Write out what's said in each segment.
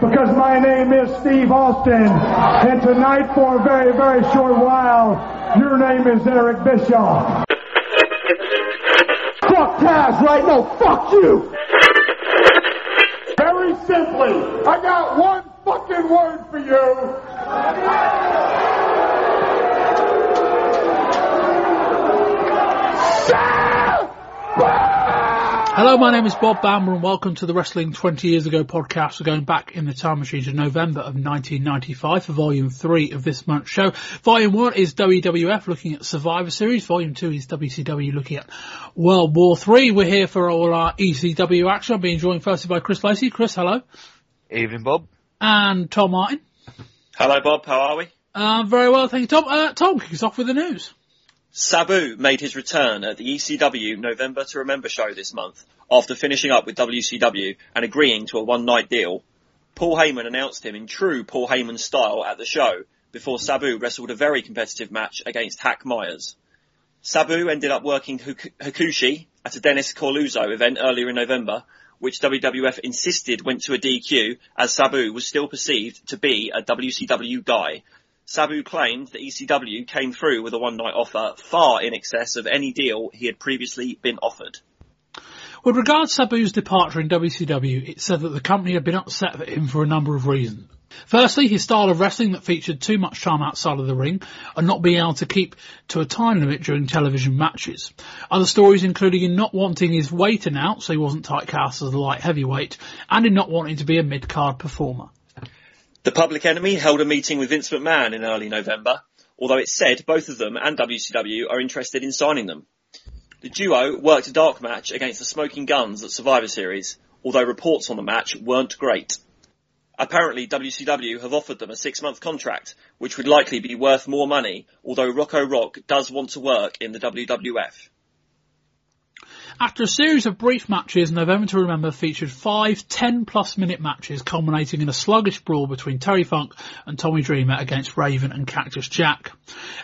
Because my name is Steve Austin, and tonight for a very, very short while, your name is Eric Bischoff. fuck Taz right now, fuck you! Very simply, I got one fucking word for you. Hello, my name is Bob Bamber and welcome to the Wrestling 20 Years Ago podcast. We're going back in the time machine to November of 1995 for volume 3 of this month's show. Volume 1 is WWF looking at Survivor Series. Volume 2 is WCW looking at World War 3. We're here for all our ECW action. I'm being joined firstly by Chris Lacey. Chris, hello. Evening, Bob. And Tom Martin. Hello, Bob. How are we? Uh, very well, thank you, Tom. Uh, Tom, kick us off with the news. Sabu made his return at the ECW November to Remember show this month after finishing up with WCW and agreeing to a one night deal. Paul Heyman announced him in true Paul Heyman style at the show before Sabu wrestled a very competitive match against Hack Meyers. Sabu ended up working Hakushi at a Dennis Coralluzzo event earlier in November, which WWF insisted went to a DQ as Sabu was still perceived to be a WCW guy. Sabu claimed that ECW came through with a one night offer far in excess of any deal he had previously been offered. With regards to Sabu's departure in WCW, it said that the company had been upset at him for a number of reasons. Firstly, his style of wrestling that featured too much time outside of the ring and not being able to keep to a time limit during television matches. Other stories including in not wanting his weight announced so he wasn't typecast as a light heavyweight and in not wanting to be a mid-card performer. The Public Enemy held a meeting with Vince McMahon in early November, although it's said both of them and WCW are interested in signing them. The duo worked a dark match against the Smoking Guns at Survivor Series, although reports on the match weren't great. Apparently WCW have offered them a six month contract, which would likely be worth more money, although Rocco Rock does want to work in the WWF. After a series of brief matches, November to Remember featured five 10 plus minute matches culminating in a sluggish brawl between Terry Funk and Tommy Dreamer against Raven and Cactus Jack.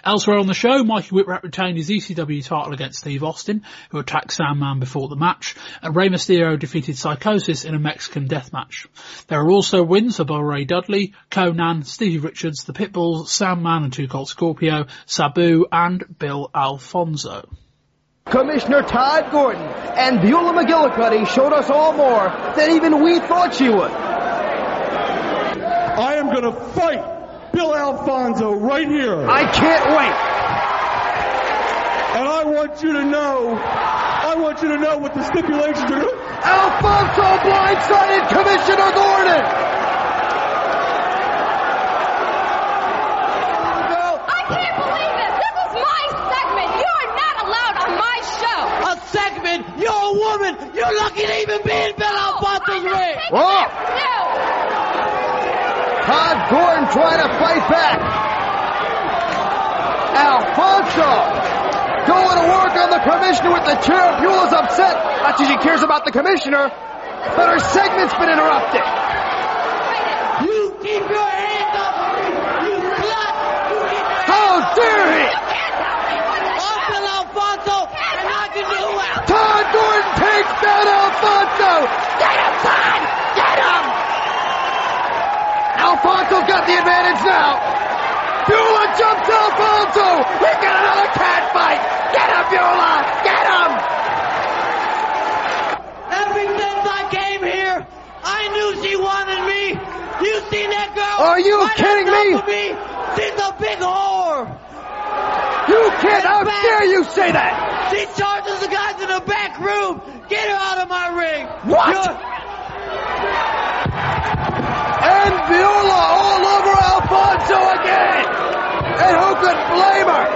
Elsewhere on the show, Mikey Whipwreck retained his ECW title against Steve Austin, who attacked Sandman before the match, and Rey Mysterio defeated Psychosis in a Mexican death match. There are also wins for Ray Dudley, Konnan, Stevie Richards, the Pitbulls, Sandman and Two Cold Scorpio, Sabu, and Bill Alfonso. Commissioner Todd Gordon and Beulah McGillicuddy showed us all more than even we thought she would. I am gonna fight Bill Alfonso right here. I can't wait. And I want you to know, I want you to know what the stipulations are. Alfonso blindsided Commissioner Gordon. I can't believe it! This is my segment! You're not allowed on my show! A segment? You're a woman! You're lucky to even be in Bill Alfonso's ring! Whoa! No! Todd Gordon trying to fight back. Alfonso going to work on the commissioner with the chair. Beulah's upset. Not that she cares about the commissioner, but her segment's been interrupted. You keep your hands off of me! You slut! You keep your How dare he? I'm Bill Alfonso, and I can do it! Todd Gordon takes down Alfonso. Get him, Todd! Get him! Alfonso's got the advantage now. Beulah jumps Alfonso. We've got another cat fight. Get him, Beulah! Get him! Ever since I came here, I knew she wanted me! You seen that girl? Are you Right kidding me? me? She's a big whore! You can't. How dare you say that? She charges the guys in the back room! Get her out of my ring! What? You're- And Beulah all over Alfonso again. And who could blame her?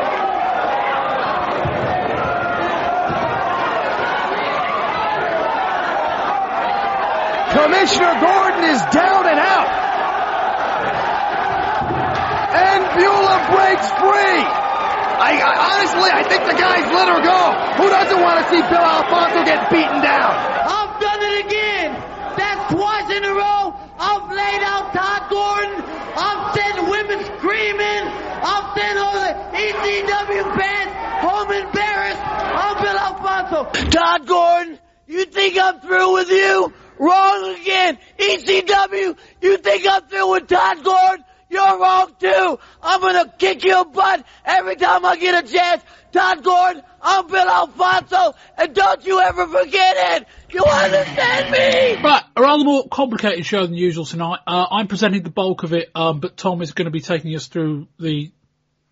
Commissioner Gordon is down and out. And Beulah breaks free. I, I honestly, I think the guys let her go. Who doesn't want to see Bill Alfonso get beaten down? I've done it again. That's twice in a row. I've laid out Todd Gordon. I've sent women screaming. I've sent all the ECW fans home embarrassed. I'm Bill Alfonso. Todd Gordon, you think I'm through with you? Wrong again. ECW, you think I'm through with Todd Gordon? You're wrong too. I'm gonna kick your butt every time I get a chance. Todd Gordon, I'm Bill Alfonso, and don't you ever forget it. You understand me? Right, a rather more complicated show than usual tonight. Uh, I'm presenting the bulk of it, um, but Tom is going to be taking us through the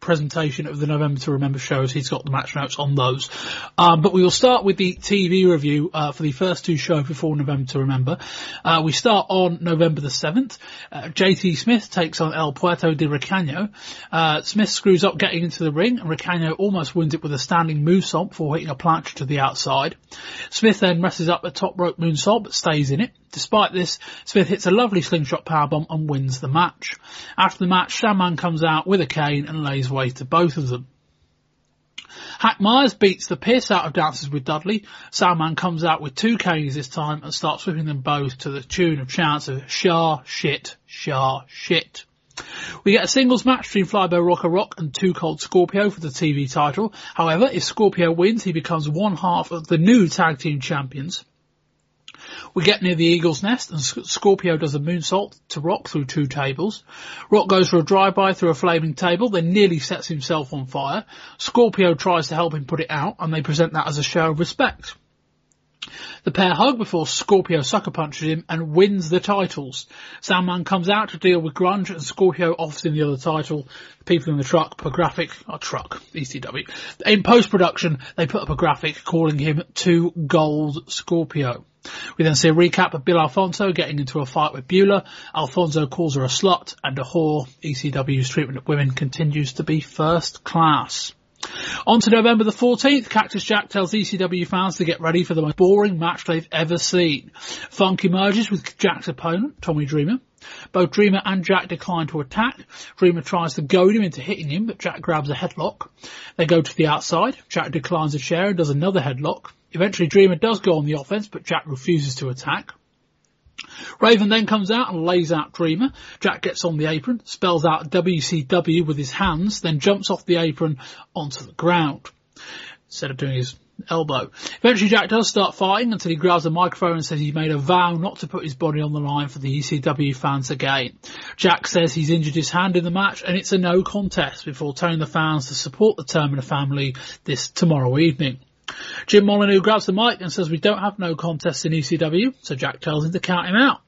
presentation of the November to Remember shows. He's got the match notes on those. Um, but we will start with the TV review uh, for the first two shows before November to Remember. Uh, we start on November the 7th. Uh, JT Smith takes on El Puerto de Ricano. Uh, Smith screws up getting into the ring and Ricano almost wins it with a standing moonsault before hitting a plancha to the outside. Smith then messes up a top rope moonsault but stays in it. Despite this, Smith hits a lovely slingshot powerbomb and wins the match. After the match, Shaman comes out with a cane and lays waste to both of them. Hack Meyers beats the piss out of Dances with Dudley. Sandman comes out with two canes this time and starts whipping them both to the tune of chants of Shah, shit, Shah, shit. We get a singles match between Flyboy Rocco Rock and Too Cold Scorpio for the TV title. However, if Scorpio wins, he becomes one half of the new tag team champions. We get near the Eagle's Nest and Scorpio does a moonsault to Rock through two tables. Rock goes for a drive-by through a flaming table, then nearly sets himself on fire. Scorpio tries to help him put it out and they present that as a show of respect. The pair hug before Scorpio sucker punches him and wins the titles. Sandman comes out to deal with Grunge and Scorpio offers him the other title. The people in the truck a graphic, a truck, ECW. In post-production, they put up a graphic calling him Two Gold Scorpio. We then see a recap of Bill Alfonso getting into a fight with Beulah. Alfonso calls her a slut and a whore. ECW's treatment of women continues to be first class. On to November the 14th, Cactus Jack tells ECW fans to get ready for the most boring match they've ever seen. Funk emerges with Jack's opponent, Tommy Dreamer. Both Dreamer and Jack decline to attack. Dreamer tries to goad him into hitting him, but Jack grabs a headlock. They go to the outside. Jack declines a chair and does another headlock. Eventually Dreamer does go on the offense, but Jack refuses to attack. Raven then comes out and lays out Dreamer. Jack gets on the apron, spells out WCW with his hands, then jumps off the apron onto the ground. Instead of doing his elbow. Eventually Jack does start fighting until he grabs a microphone and says he made a vow not to put his body on the line for the ECW fans again. Jack says he's injured his hand in the match and it's a no contest before telling the fans to support the Termina family this tomorrow evening. Jim Molineaux grabs the mic and says we don't have no contests in ECW, so Jack tells him to count him out.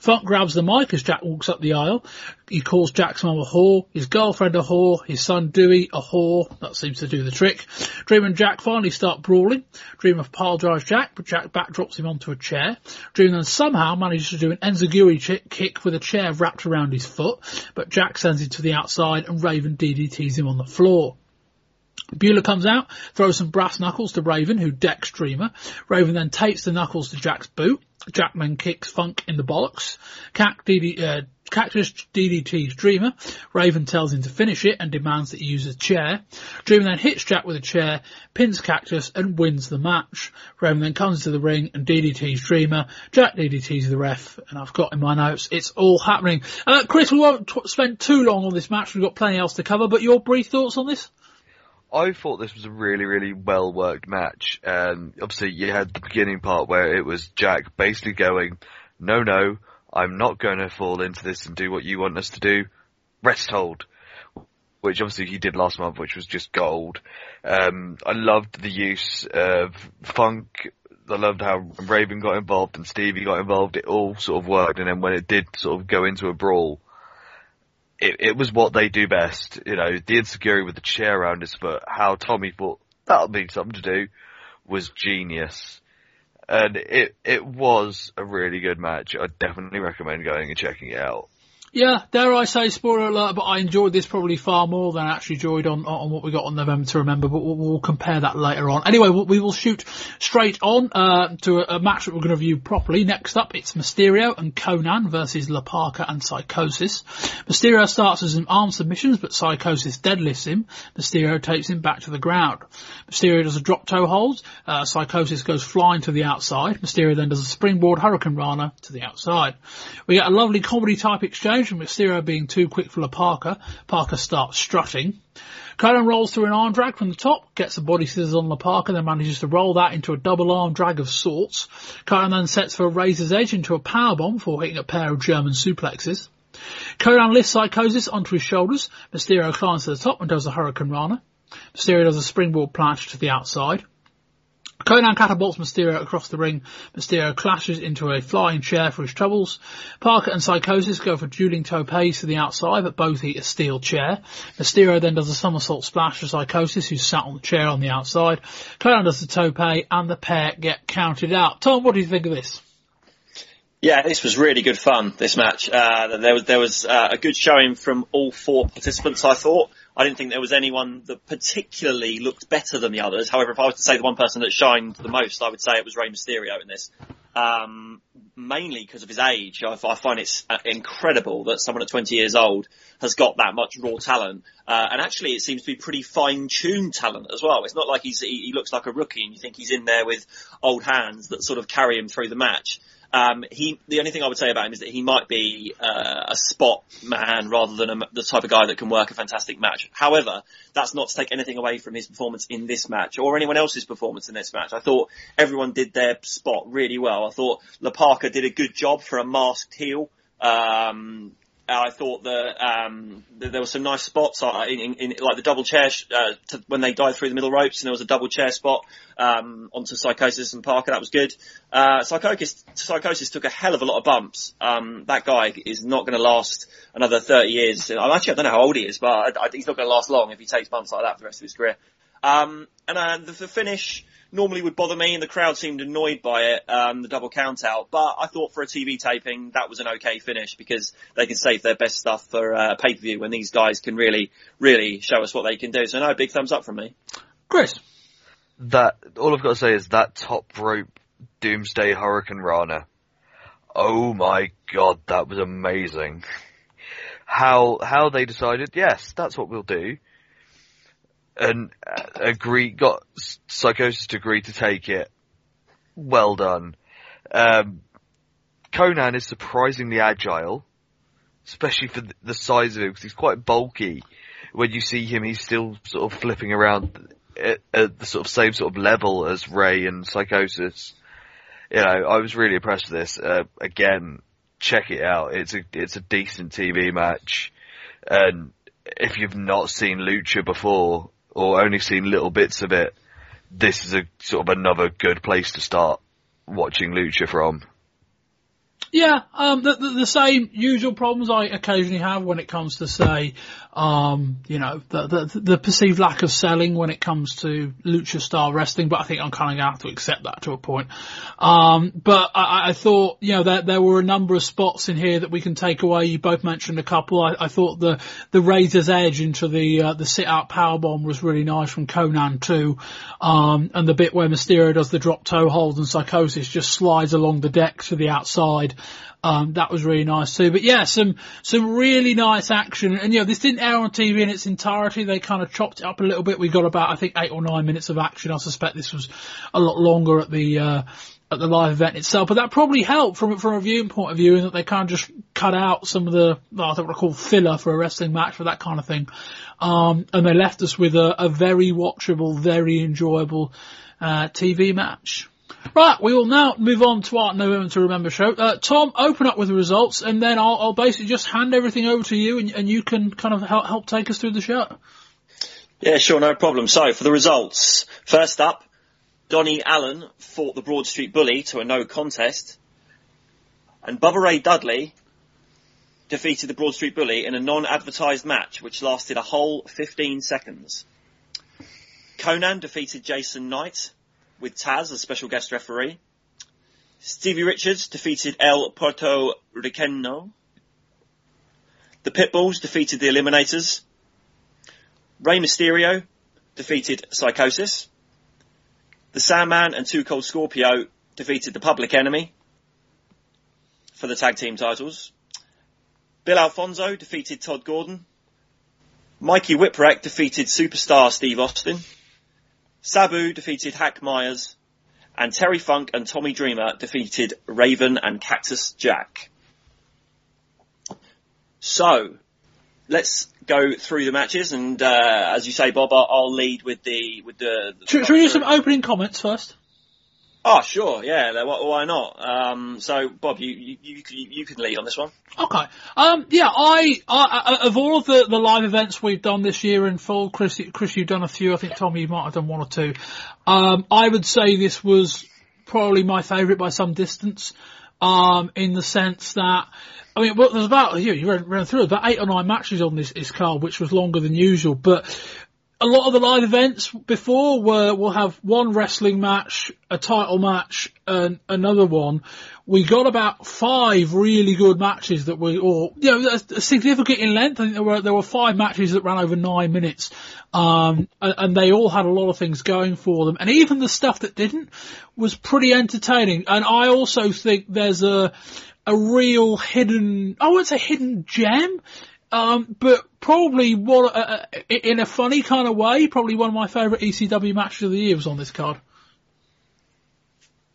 Funk grabs the mic as Jack walks up the aisle. He calls Jack's mum a whore, his girlfriend a whore, his son Dewey a whore. That seems to do the trick. Dream and Jack finally start brawling. Dream drives Jack, but Jack backdrops him onto a chair. Dream then somehow manages to do an enziguri kick with a chair wrapped around his foot, but Jack sends him to the outside and Raven DDTs him on the floor. Beulah comes out, throws some brass knuckles to Raven, who decks Dreamer. Raven then tapes the knuckles to Jack's boot. Jackman kicks Funk in the bollocks. Uh, Cactus DDT's Dreamer. Raven tells him to finish it and demands that he use a chair. Dreamer then hits Jack with a chair, pins Cactus and wins the match. Raven then comes to the ring and DDT's Dreamer. Jack DDT's the ref and I've got in my notes, it's all happening. Uh, Chris, we won't t- spend too long on this match. We've got plenty else to cover, but your brief thoughts on this? I thought this was a really, really well worked match. Um, obviously, you had the beginning part where it was Jack basically going, "No, no, I'm not going to fall into this and do what you want us to do. Rest hold." Which obviously he did last month, which was just gold. Um, I loved the use of funk. I loved how Raven got involved and Stevie got involved. It all sort of worked, and then when it did sort of go into a brawl, it, it was what they do best. You know, the insecurity with the chair around his foot, how Tommy thought that'll be something to do, was genius. And it, it was a really good match. I definitely recommend going and checking it out. Yeah, dare I say spoiler alert, but I enjoyed this probably far more than I actually enjoyed on, on what we got on November to remember, but we'll, we'll compare that later on. Anyway, we will shoot straight on, uh, to a, a, match that we're going to view properly. Next up, it's Mysterio and Konnan versus La Parka and Psychosis. Mysterio starts as an arm submissions, but Psychosis deadlifts him. Mysterio takes him back to the ground. Mysterio does a drop toe hold, uh, Psychosis goes flying to the outside. Mysterio then does a springboard Hurricane Rana to the outside. We get a lovely comedy type exchange and Mysterio being too quick for La Parka. Parka starts strutting. Konnan rolls through an arm drag from the top, gets a body scissors on La Parka, then manages to roll that into a double arm drag of sorts. Konnan then sets for a razor's edge into a powerbomb before hitting a pair of German suplexes. Konnan lifts Psychosis onto his shoulders. Mysterio climbs to the top and does a Hurricane Rana. Mysterio does a springboard plancha to the outside. Konnan catapults Mysterio across the ring. Mysterio clashes into a flying chair for his troubles. Parka and Psychosis go for dueling topes to the outside, but both eat a steel chair. Mysterio then does a somersault splash for Psychosis, who's sat on the chair on the outside. Konnan does the tope, and the pair get counted out. Tom, what do you think of this? Yeah, this was really good fun. This match, uh, there was there was uh, a good showing from all four participants. I thought. I didn't think there was anyone that particularly looked better than the others. However, if I was to say the one person that shined the most, I would say it was Rey Mysterio in this. Um, mainly because of his age. I, I find it uh, incredible that someone at 20 years old has got that much raw talent. Uh, and actually it seems to be pretty fine-tuned talent as well. It's not like he's, he, he looks like a rookie and you think he's in there with old hands that sort of carry him through the match. Um, he, the only thing I would say about him is that he might be uh, a spot man rather than a, the type of guy that can work a fantastic match. However, that's not to take anything away from his performance in this match or anyone else's performance in this match. I thought everyone did their spot really well. I thought La Parka did a good job for a masked heel. Um, I thought that, um, there were some nice spots uh, in, in, in like the double chair uh, to, when they dive through the middle ropes, and there was a double chair spot um, onto Psychosis and Parka. That was good. Uh, Psychosis, Psychosis took a hell of a lot of bumps. Um, that guy is not going to last another 30 years. I'm actually I don't know how old he is, but I, I, he's not going to last long if he takes bumps like that for the rest of his career. Um, and uh, the, the finish normally would bother me, and the crowd seemed annoyed by it, um, the double count out. But I thought for a TV taping, that was an okay finish because they can save their best stuff for uh, pay per view when these guys can really, really show us what they can do. So no, big thumbs up from me. Chris. That all I've got to say is that top rope Doomsday Hurricane Rana. Oh my god, that was amazing. How how they decided? Yes, that's what we'll do and uh, agree, got Psychosis to agree to take it. Well done. Um, Konnan is surprisingly agile, especially for the size of him, because he's quite bulky. When you see him, he's still sort of flipping around at, at the sort of same sort of level as Ray and Psychosis. You know, I was really impressed with this. Uh, again, check it out. It's a it's a decent TV match, and if you've not seen Lucha before, or only seen little bits of it, this is a sort of another good place to start watching Lucha from. Yeah, um, the, the, the, same usual problems I occasionally have when it comes to say, um, you know, the, the, the perceived lack of selling when it comes to lucha style wrestling, but I think I'm kind of to have to accept that to a point. Um, but I, I thought, you know, there, there were a number of spots in here that we can take away. You both mentioned a couple. I, I thought the, the razor's edge into the, uh, the sit out power bomb was really nice from Konnan too. Um, and the bit where Mysterio does the drop toe hold and psychosis just slides along the deck to the outside. Um, that was really nice too. But yeah, some some really nice action. And you know, this didn't air on TV in its entirety. They kind of chopped it up a little bit. We got about I think eight or nine minutes of action. I suspect this was a lot longer at the uh, at the live event itself. But that probably helped from from a viewing point of view, in that they kind of just cut out some of the well, I think what I call filler for a wrestling match for that kind of thing. Um, and they left us with a, a very watchable, very enjoyable uh, TV match. Right, we will now move on to our November to Remember show. Uh, Tom, open up with the results, and then I'll, I'll basically just hand everything over to you, and, and you can kind of help, help take us through the show. Yeah, sure, no problem. So, for the results, first up, Donnie Allen fought the Broad Street Bully to a no contest, and Bubba Ray Dudley defeated the Broad Street Bully in a non-advertised match, which lasted a whole 15 seconds. Konnan defeated Jason Knight with Taz as special guest referee. Stevie Richards defeated El Puerto Riqueño. The Pitbulls defeated the Eliminators. Rey Mysterio defeated Psychosis. The Sandman and Two Cold Scorpio defeated the Public Enemy for the tag team titles. Bill Alfonso defeated Todd Gordon. Mikey Whipwreck defeated superstar Steve Austin. Sabu defeated Hack Meyers, and Terry Funk and Tommy Dreamer defeated Raven and Cactus Jack. So, let's go through the matches, and uh, as you say, Bob, I'll, I'll lead with the with the. Should, should we do some opening comments first? Oh, sure, yeah. Why, not? Um, so, Bob, you, you you you can lead on this one. Okay. Um, yeah, I, I, of all the, the live events we've done this year in full, Chris, Chris, you've done a few. I think Tommy, you might have done one or two. Um, I would say this was probably my favourite by some distance. Um, in the sense that, I mean, well, there's about, you, you ran, ran through about eight or nine matches on this, this card, which was longer than usual, but a lot of the live events before were we'll have one wrestling match, a title match, and another one. We got about five really good matches that were, or you know, significant in length. I think there were there were five matches that ran over nine minutes, um, and, and they all had a lot of things going for them. And even the stuff that didn't was pretty entertaining. And I also think there's a a real hidden, I wouldn't say hidden gem, um, but probably one, uh, uh, in a funny kind of way, probably one of my favourite ECW matches of the year was on this card.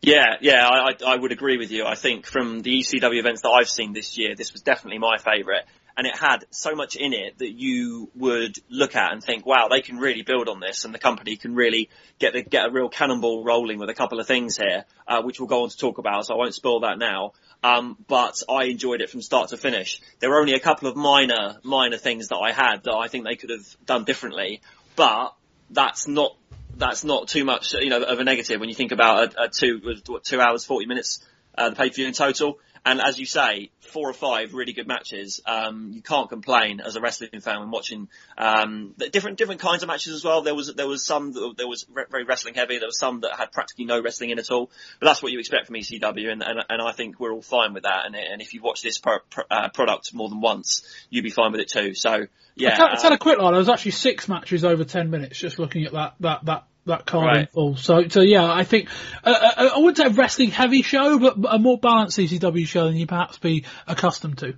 Yeah, yeah, I, I, would agree with you. I think from the ECW events that I've seen this year, this was definitely my favourite. And it had so much in it that you would look at and think, wow, they can really build on this and the company can really get the, get a real cannonball rolling with a couple of things here, uh, which we'll go on to talk about, so I won't spoil that now. Um, but I enjoyed it from start to finish. There were only a couple of minor, minor things that I had that I think they could have done differently, but that's not that's not too much, you know, of a negative when you think about a, a two, what, two hours, 40 minutes, uh, the pay-per-view in total. And as you say, four or five really good matches. Um, you can't complain as a wrestling fan when watching, um, the different, different kinds of matches as well. There was, there was some that, there was re- very wrestling heavy. There was some that had practically no wrestling in at all. But that's what you expect from ECW and, and, and I think we're all fine with that. And, and if you've watched this pro, pro, uh, product more than once, you'd be fine with it too. So, yeah. I tell, I tell uh, a quick line. There was actually six matches over ten minutes. Just looking at that that that that card in Right. full. So so yeah, I think uh, uh, I wouldn't say a wrestling heavy show, but a more balanced ECW show than you perhaps be accustomed to. It,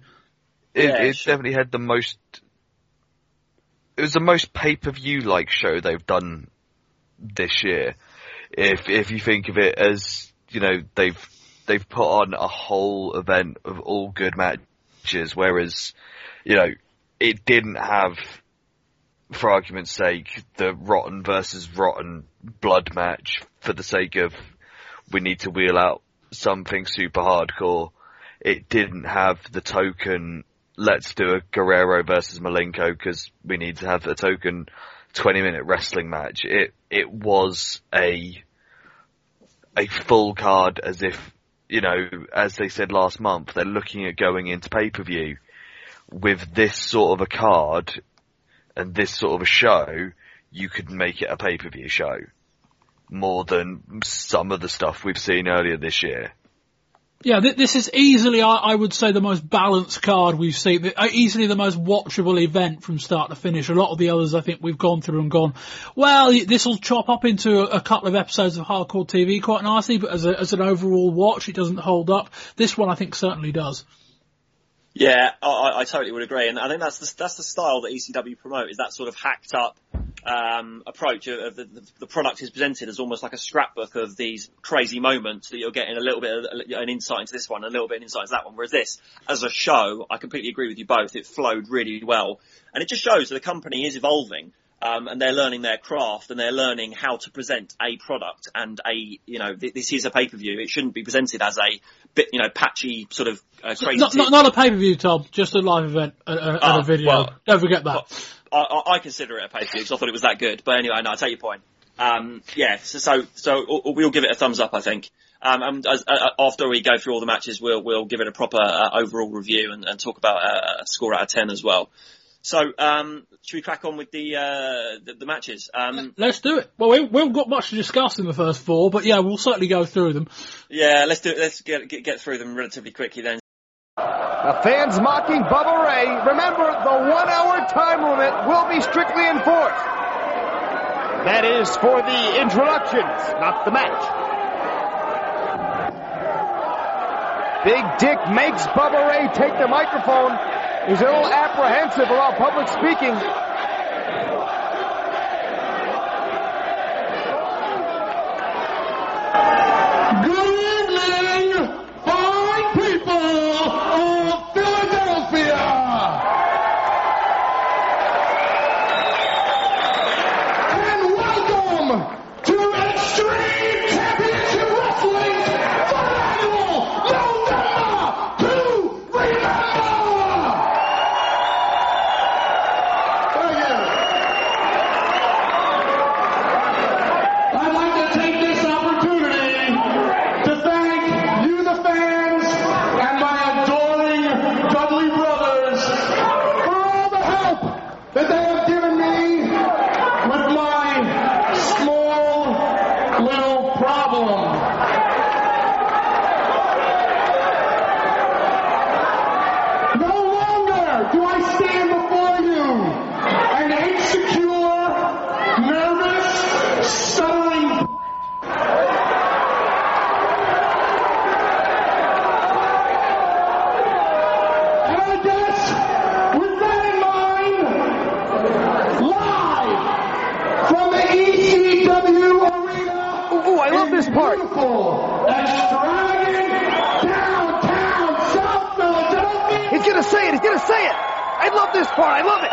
Yeah, it sure. definitely had the most. It was the most pay per view like show they've done this year. If if you think of it as you know they've they've put on a whole event of all good matches, whereas you know it didn't have, for argument's sake, the rotten versus rotten blood match for the sake of we need to wheel out something super hardcore. It didn't have the token let's do a Guerrero versus Malenko because we need to have a token 20 minute wrestling match. It, it was a, a full card as if, you know, as they said last month, they're looking at going into pay per view with this sort of a card and this sort of a show, you could make it a pay per view show more than some of the stuff we've seen earlier this year. Yeah, th- this is easily, I, I would say, the most balanced card we've seen. The- uh, Easily the most watchable event from start to finish. A lot of the others, I think, we've gone through and gone. Well, this will chop up into a, a couple of episodes of hardcore TV quite nicely, but as, a, as an overall watch, it doesn't hold up. This one, I think, certainly does. Yeah, I, I- totally would agree, and I think that's the that's the style that ECW promote is that sort of hacked up um, approach of, the, the, the product is presented as almost like a scrapbook of these crazy moments that you're getting a little bit of an insight into this one, a little bit of insight into that one. Whereas this, as a show, I completely agree with you both. It flowed really well, and it just shows that the company is evolving. Um, and they're learning their craft and they're learning how to present a product and a, you know, th- this is a pay-per-view. It shouldn't be presented as a bit, you know, patchy sort of uh, crazy. Not, not, not a pay-per-view, Tom, just a live event and, and Ah, a video. well, Don't forget that. I, I, I consider it a pay per view because I thought it was that good. But anyway, no, I take your point. Um, yeah, so, so so we'll give it a thumbs up, I think. Um, and as, uh, after we go through all the matches, we'll we'll give it a proper uh, overall review and, and talk about uh, a score out of ten as well. So um, should we crack on with the uh, the, the matches? Um, Let's do it. Well, we, we haven't got much to discuss in the first four, but yeah, we'll certainly go through them. yeah, let's do it. Let's get, get get through them relatively quickly then. The fans mocking Bubba Ray. Remember, the one hour time limit will be strictly enforced. That is for the introductions, not the match. Big Dick makes Bubba Ray take the microphone. He's a little apprehensive about public speaking. Good say it. He's going to say it. I love this part. I love it.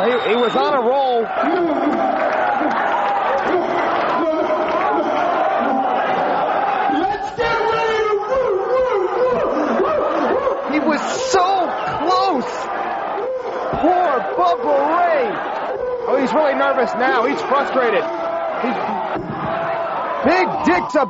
Well, he, he was on a roll. He was so close. Poor Bubba Ray. Oh, he's really nervous now. He's frustrated. Big dicks up.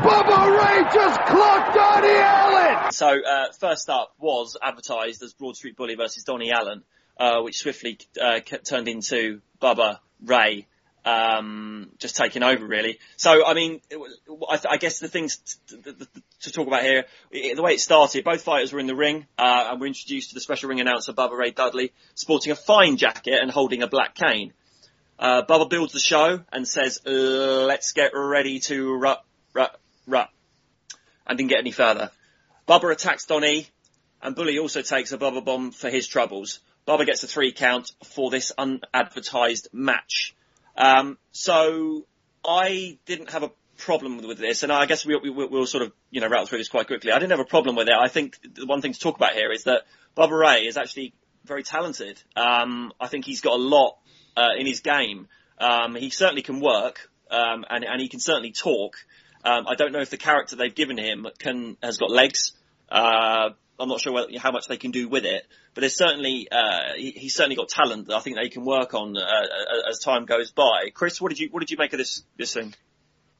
Bubba Ray just clocked Donnie Allen. So uh, first up was advertised as Broad Street Bully versus Donnie Allen, uh, which swiftly uh, turned into Bubba Ray um, just taking over really. So I mean, I, th- I, guess the things t- t- to talk about here, the way it started, both fighters were in the ring uh, and were introduced to the special ring announcer Bubba Ray Dudley, sporting a fine jacket and holding a black cane. Uh, Bubba builds the show and says, "Let's get ready to rut, rut, rut," and didn't get any further. Bubba attacks Donnie, and Bully also takes a Bubba bomb for his troubles. Bubba gets a three count for this unadvertised match. Um, so I didn't have a problem with, this, and I guess we, we, we'll sort of you know rattle through this quite quickly. I didn't have a problem with it. I think the one thing to talk about here is that Bubba Ray is actually very talented. Um, I think he's got a lot uh, in his game. Um, he certainly can work, um, and, and he can certainly talk. Um, I don't know if the character they've given him can has got legs. Uh, I'm not sure how much they can do with it, but there's certainly uh, he, he's certainly got talent that I think they can work on uh, as time goes by. Chris, what did you what did you make of this this thing?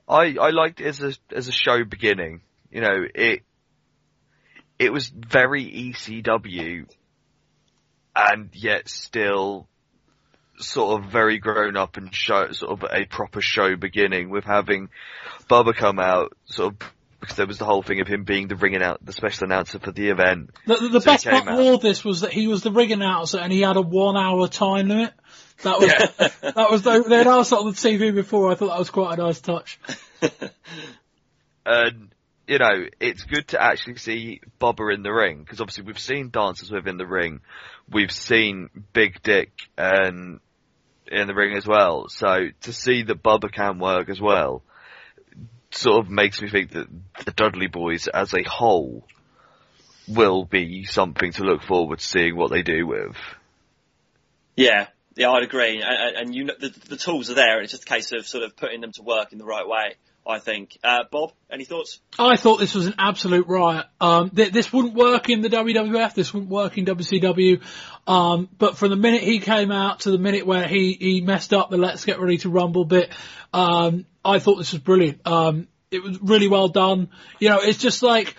I I liked it as a as a show beginning. You know, it it was very ECW, and yet still sort of very grown up and show sort of a proper show beginning with having Bubba come out sort of because there was the whole thing of him being the ring out the special announcer for the event. The, the, the so best part of all this was that he was the ring announcer and he had a one hour time limit. That was yeah. that was they had asked that on the TV before. I thought that was quite a nice touch. and you know, it's good to actually see Bubba in the ring because obviously we've seen dancers within the ring, we've seen Big Dick and in the ring as well. So to see that Bubba can work as well sort of makes me think that the Dudley Boys as a whole will be something to look forward to seeing what they do with. Yeah, yeah, I'd agree. And, and you know, the, the tools are there, it's just a case of sort of putting them to work in the right way. I think. Uh, Bob, any thoughts? I thought this was an absolute riot. Um, th- this wouldn't work in the WWF. This wouldn't work in WCW. Um, but from the minute he came out to the minute where he, he messed up the Let's Get Ready to Rumble bit, um, I thought this was brilliant. Um, it was really well done. You know, it's just like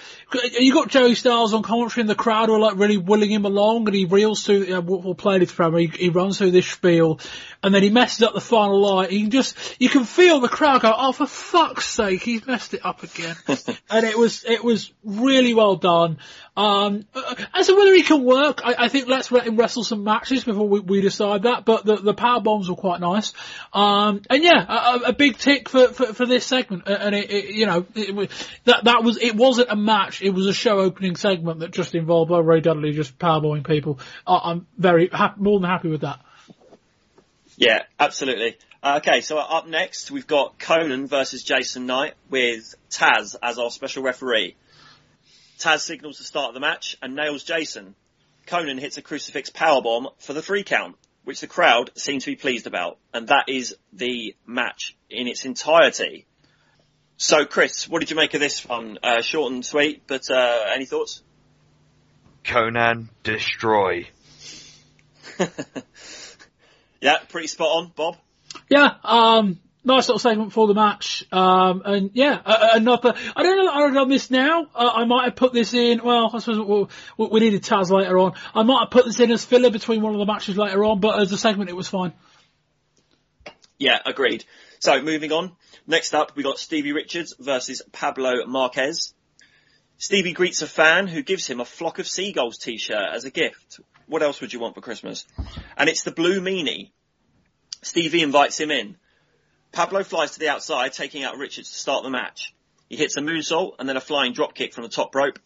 you got Joey Styles on commentary, and the crowd were like really willing him along, and he reels through. You know, we'll play this for. He, he runs through this spiel, and then he messes up the final line. You can just you can feel the crowd go, "Oh, for fuck's sake, he's messed it up again." and it was it was really well done. Um, as to whether he can work, I, I think let's let him wrestle some matches before we, we decide that. But the, the power bombs were quite nice. Um, and yeah, a, a big tick for, for, for this segment. And it, it you know, it, that, that was, it wasn't a match. It was a show opening segment that just involved Ray Dudley just powerbombing people. I, I'm very happy, more than happy with that. Yeah, absolutely. Uh, okay, so up next we've got Konnan versus Jason Knight with Taz as our special referee. Taz signals the start of the match and nails Jason. Konnan hits a crucifix powerbomb for the three count, which the crowd seem to be pleased about. And that is the match in its entirety. So, Chris, what did you make of this one? Uh, short and sweet, but uh, any thoughts? Konnan, destroy. yeah, pretty spot on, Bob. Yeah, um, nice little segment for the match. Um, and yeah, uh, another, I don't know, that I don't know this now. Uh, I might have put this in, well, I suppose we'll, we we needed Taz later on. I might have put this in as filler between one of the matches later on, but as a segment it was fine. Yeah, agreed. So moving on. Next up, we got Stevie Richards versus Pablo Marquez. Stevie greets a fan who gives him a flock of seagulls t-shirt as a gift. What else would you want for Christmas? And it's the blue meanie. Stevie invites him in. Pablo flies to the outside, taking out Richards to start the match. He hits a moonsault and then a flying dropkick from the top rope.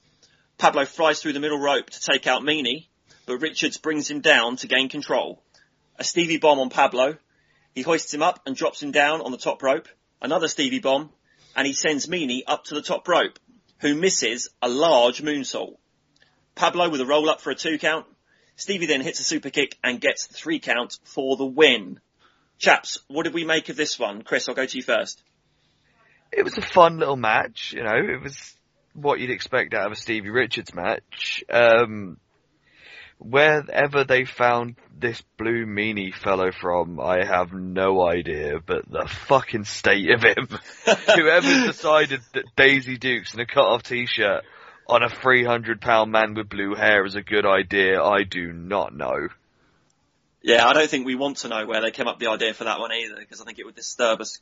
Pablo flies through the middle rope to take out Meanie, but Richards brings him down to gain control. A Stevie bomb on Pablo. He hoists him up and drops him down on the top rope. Another Stevie bomb, and he sends Meanie up to the top rope, who misses a large moonsault. Pablo with a roll up for a two count. Stevie then hits a super kick and gets the three count for the win. Chaps, what did we make of this one? Chris, I'll go to you first. It was a fun little match, you know, it was what you'd expect out of a Stevie Richards match. Um, wherever they found this blue meanie fellow from, I have no idea, but the fucking state of him. Whoever decided that Daisy Dukes in a cut-off t-shirt on a 300 pound man with blue hair is a good idea, I do not know. Yeah, I don't think we want to know where they came up with the idea for that one either, because I think it would disturb us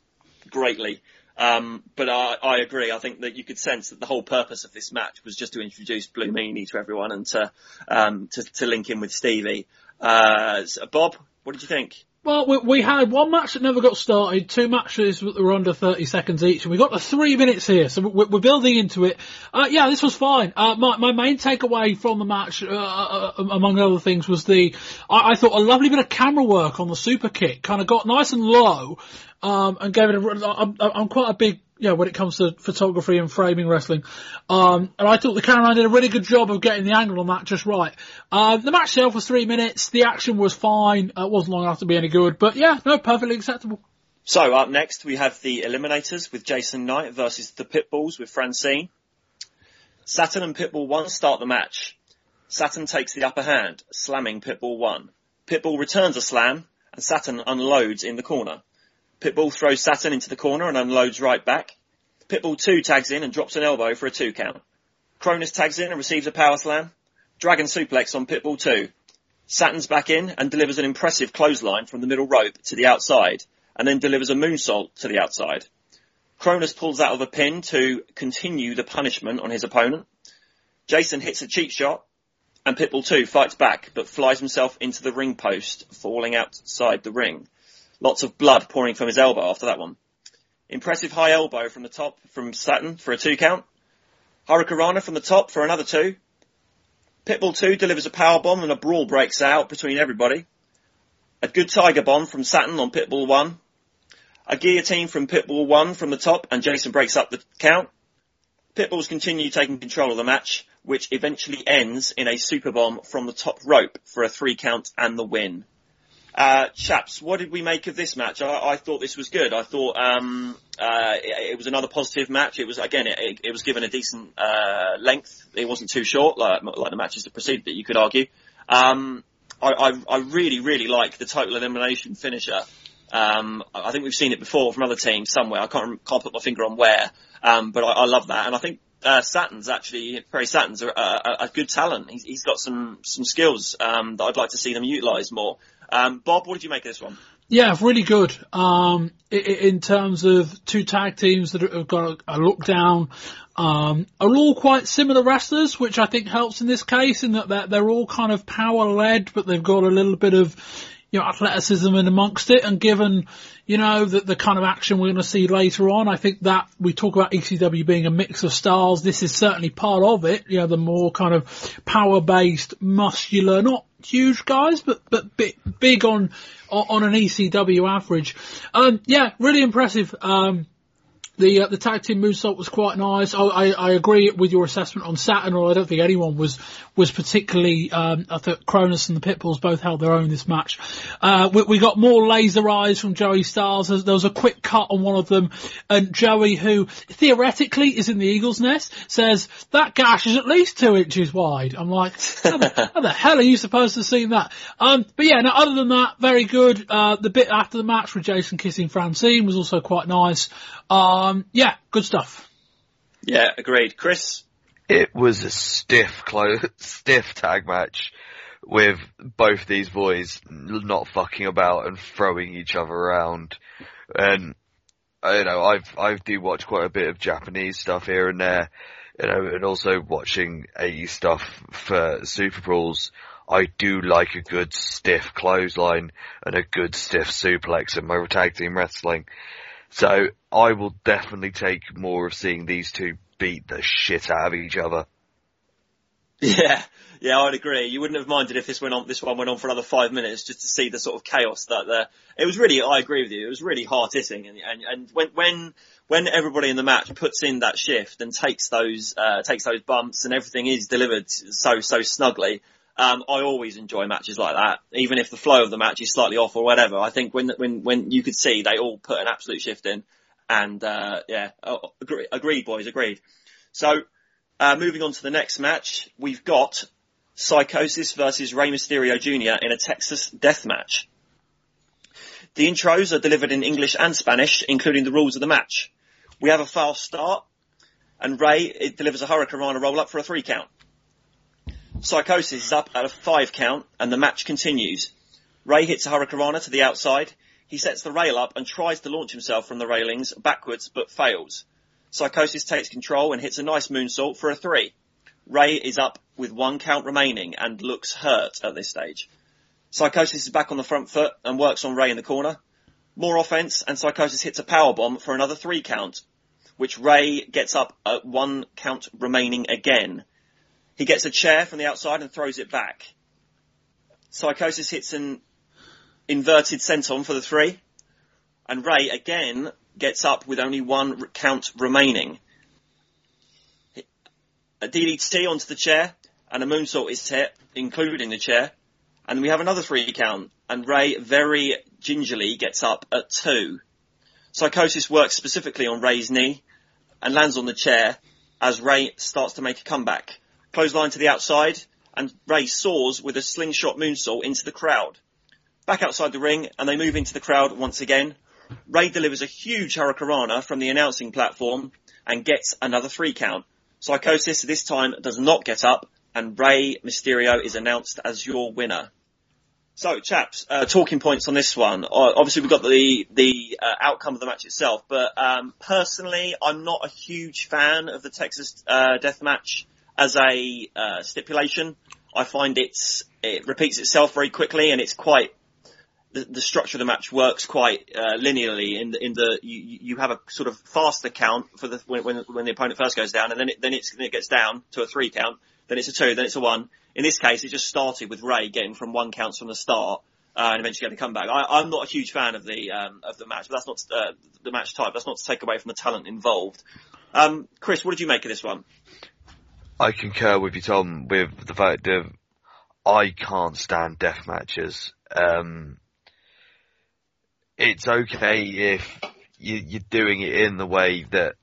greatly. Um, but I, I agree. I think that you could sense that the whole purpose of this match was just to introduce Blue Meanie to everyone and to um, to, to link in with Stevie. Uh, so Bob, what did you think? Well, we, we had one match that never got started, two matches that were under 30 seconds each, and we got to three minutes here, so we're, we're building into it. Uh, yeah, this was fine. Uh, my, my main takeaway from the match, uh, uh, among other things, was the, I, I, thought a lovely bit of camera work on the super kick, kind of got nice and low, um, and gave it a, I'm, I'm quite a big yeah, when it comes to photography and framing wrestling. Um, and I thought the cameraman did a really good job of getting the angle on that just right. Uh, the match itself was three minutes. The action was fine. It wasn't long enough to be any good, but yeah, no, perfectly acceptable. So up next we have the Eliminators with Jason Knight versus the Pitbulls with Francine. Saturn and Pitbull 1 start the match. Saturn takes the upper hand, slamming Pitbull 1. Pitbull returns a slam, and Saturn unloads in the corner. Pitbull throws Saturn into the corner and unloads right back. Pitbull 2 tags in and drops an elbow for a 2 count. Kronus tags in and receives a power slam. Dragon suplex on Pitbull 2. Saturn's back in and delivers an impressive clothesline from the middle rope to the outside and then delivers a moonsault to the outside. Kronus pulls out of a pin to continue the punishment on his opponent. Jason hits a cheap shot and Pitbull 2 fights back but flies himself into the ring post, falling outside the ring. Lots of blood pouring from his elbow after that one. Impressive high elbow from the top from Saturn for a two count. Hurricanrana from the top for another two. Pitbull 2 delivers a power bomb and a brawl breaks out between everybody. A good tiger bomb from Saturn on Pitbull 1. A guillotine from Pitbull 1 from the top and Jason breaks up the count. Pitbulls continue taking control of the match, which eventually ends in a super bomb from the top rope for a three count and the win. Uh, chaps, what did we make of this match? I, I thought this was good. I thought um, uh, it, it, was another positive match. It was again, it, it was given a decent uh, length. It wasn't too short, like, like the matches that preceded it. You could argue. Um, I, I, I, really, really like the total elimination finisher. Um, I think we've seen it before from other teams somewhere. I can't can't put my finger on where, um, but I, I, love that, and I think uh, Saturn's actually Perry Saturn's a, a, a, good talent. He's, he's got some some skills um, that I'd like to see them utilise more. Um, Bob, what did you make of this one? Yeah, really good. Um, in terms of two tag teams that have got a, look down, um, are all quite similar wrestlers, which I think helps in this case in that they're all kind of power led, but they've got a little bit of, you know, athleticism in amongst it. And given, you know, the, the kind of action we're going to see later on, I think that we talk about ECW being a mix of styles. This is certainly part of it. You know, the more kind of power based, muscular, not huge guys, but but big, big on on an ECW average. Um, yeah, really impressive. Um, the uh, the tag team moonsault was quite nice. I, I, I agree with your assessment on Saturn, or I don't think anyone was was particularly. Um, I thought Kronus and the Pitbulls both held their own this match. Uh, we, we, got more laser eyes from Joey Styles. There was a quick cut on one of them, and Joey, who theoretically is in the Eagles' nest, says that gash is at least two inches wide. I'm like, how the, how the hell are you supposed to see that? Um, but yeah, no, other than that, very good. Uh, the bit after the match with Jason kissing Francine was also quite nice. Um, yeah, good stuff. Yeah, agreed. Chris? It was a stiff, close, stiff tag match with both these boys not fucking about and throwing each other around. And, you know, I've, I do watch quite a bit of Japanese stuff here and there, you know, and also watching AE stuff for Super Brawls. I do like a good stiff clothesline and a good stiff suplex in my tag team wrestling. So I will definitely take more of seeing these two beat the shit out of each other. Yeah, yeah, I'd agree. You wouldn't have minded if this went on, this one went on for another five minutes just to see the sort of chaos that there. It was really, I agree with you. It was really heart hitting, and, and and when when when everybody in the match puts in that shift and takes those uh, takes those bumps and everything is delivered so so snugly. Um, I always enjoy matches like that, even if the flow of the match is slightly off or whatever. I think when when when you could see they all put an absolute shift in, and uh, yeah, oh, agree, agreed, boys, agreed. So uh, moving on to the next match, we've got Psychosis versus Rey Mysterio Jr. in a Texas death match. The intros are delivered in English and Spanish, including the rules of the match. We have a fast start, and it delivers a Hurricanrana roll up for a three count. Psychosis is up at a five count, and the match continues. Rey hits a Hurricanrana to the outside. He sets the rail up and tries to launch himself from the railings backwards, but fails. Psychosis takes control and hits a nice moonsault for a three. Rey is up with one count remaining and looks hurt at this stage. Psychosis is back on the front foot and works on Rey in the corner. More offense and Psychosis hits a power bomb for another three count, which Rey gets up at one count remaining again. He gets a chair from the outside and throws it back. Psychosis hits an inverted senton for the three, and Rey again gets up with only one count remaining. A DDT onto the chair, and a moonsault is hit, including the chair, and we have another three count, and Rey very gingerly gets up at two. Psychosis works specifically on Rey's knee, and lands on the chair as Rey starts to make a comeback. Clothesline to the outside, and Rey soars with a slingshot moonsault into the crowd. Back outside the ring, and they move into the crowd once again. Rey delivers a huge Hurricanrana from the announcing platform and gets another three count. Psychosis this time does not get up, and Rey Mysterio is announced as your winner. So, chaps, uh, talking points on this one. Uh, obviously, we've got the the uh, outcome of the match itself, but um, personally, I'm not a huge fan of the Texas uh, Death Match as a uh, stipulation. I find it's it repeats itself very quickly, and it's quite the, the structure of the match works quite uh, linearly. In the in the you, you have a sort of faster count for the when when, when the opponent first goes down, and then it, then it's, then it gets down to a three count, then it's a two, then it's a one. In this case, it just started with Rey getting from one counts from the start. Uh, and eventually getting a comeback. I, I'm not a huge fan of the um, of the match, but that's not uh, the match type. That's not to take away from the talent involved. Um, Chris, what did you make of this one? I concur with you, Tom, with the fact that I can't stand death matches. Um, it's okay if you, you're doing it in the way that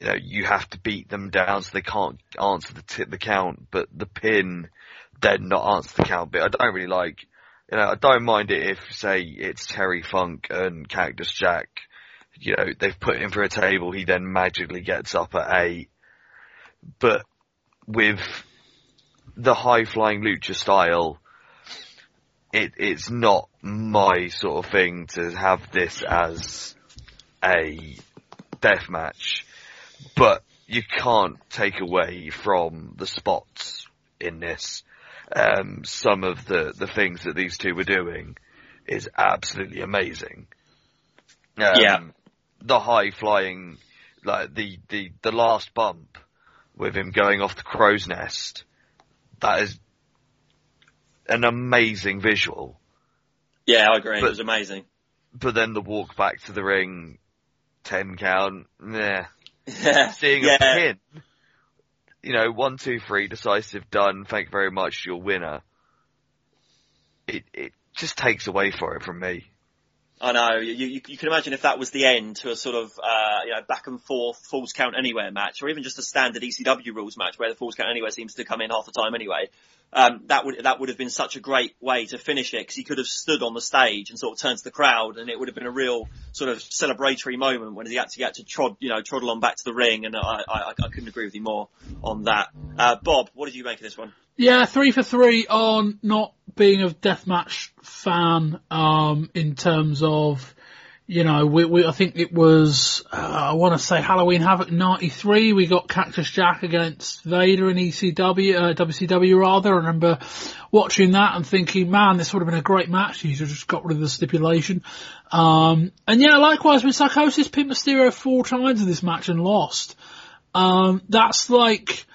you know you have to beat them down so they can't answer the the count, but the pin then not answer the count. But I don't really like. You know, I don't mind it if, say, it's Terry Funk and Cactus Jack. You know, they've put him for a table. He then magically gets up at eight. But with the high flying lucha style, it, it's not my sort of thing to have this as a death match, but you can't take away from the spots in this. Um, some of the, the things that these two were doing is absolutely amazing. Um, Yeah. The high flying, like the, the, the last bump with him going off the crow's nest, that is an amazing visual. Yeah, I agree. But- it was amazing. But then the walk back to the ring, ten count. Yeah, Seeing yeah. a pin, you know, one, two, three, decisive, done. Thank you very much, your winner. It it just takes away for it from me. I know. You, you, you can imagine if that was the end to a sort of, uh, you know, back and forth Falls Count Anywhere match, or even just a standard ECW rules match where the Falls Count Anywhere seems to come in half the time anyway. Um, that would, that would have been such a great way to finish it because he could have stood on the stage and sort of turned to the crowd and it would have been a real sort of celebratory moment when he actually had to trod, you know, trot along back to the ring and I, I, I couldn't agree with you more on that. Uh, Bob, what did you make of this one? Yeah, three for three on not being a deathmatch fan, um, in terms of, you know, we, we, I think it was, uh, I want to say Halloween Havoc 93, we got Cactus Jack against Vader in ECW, uh, WCW rather. I remember watching that and thinking, man, this would have been a great match. You just got rid of the stipulation. Um, and yeah, likewise with Psychosis, Pimp Mysterio four times in this match and lost. Um, that's like,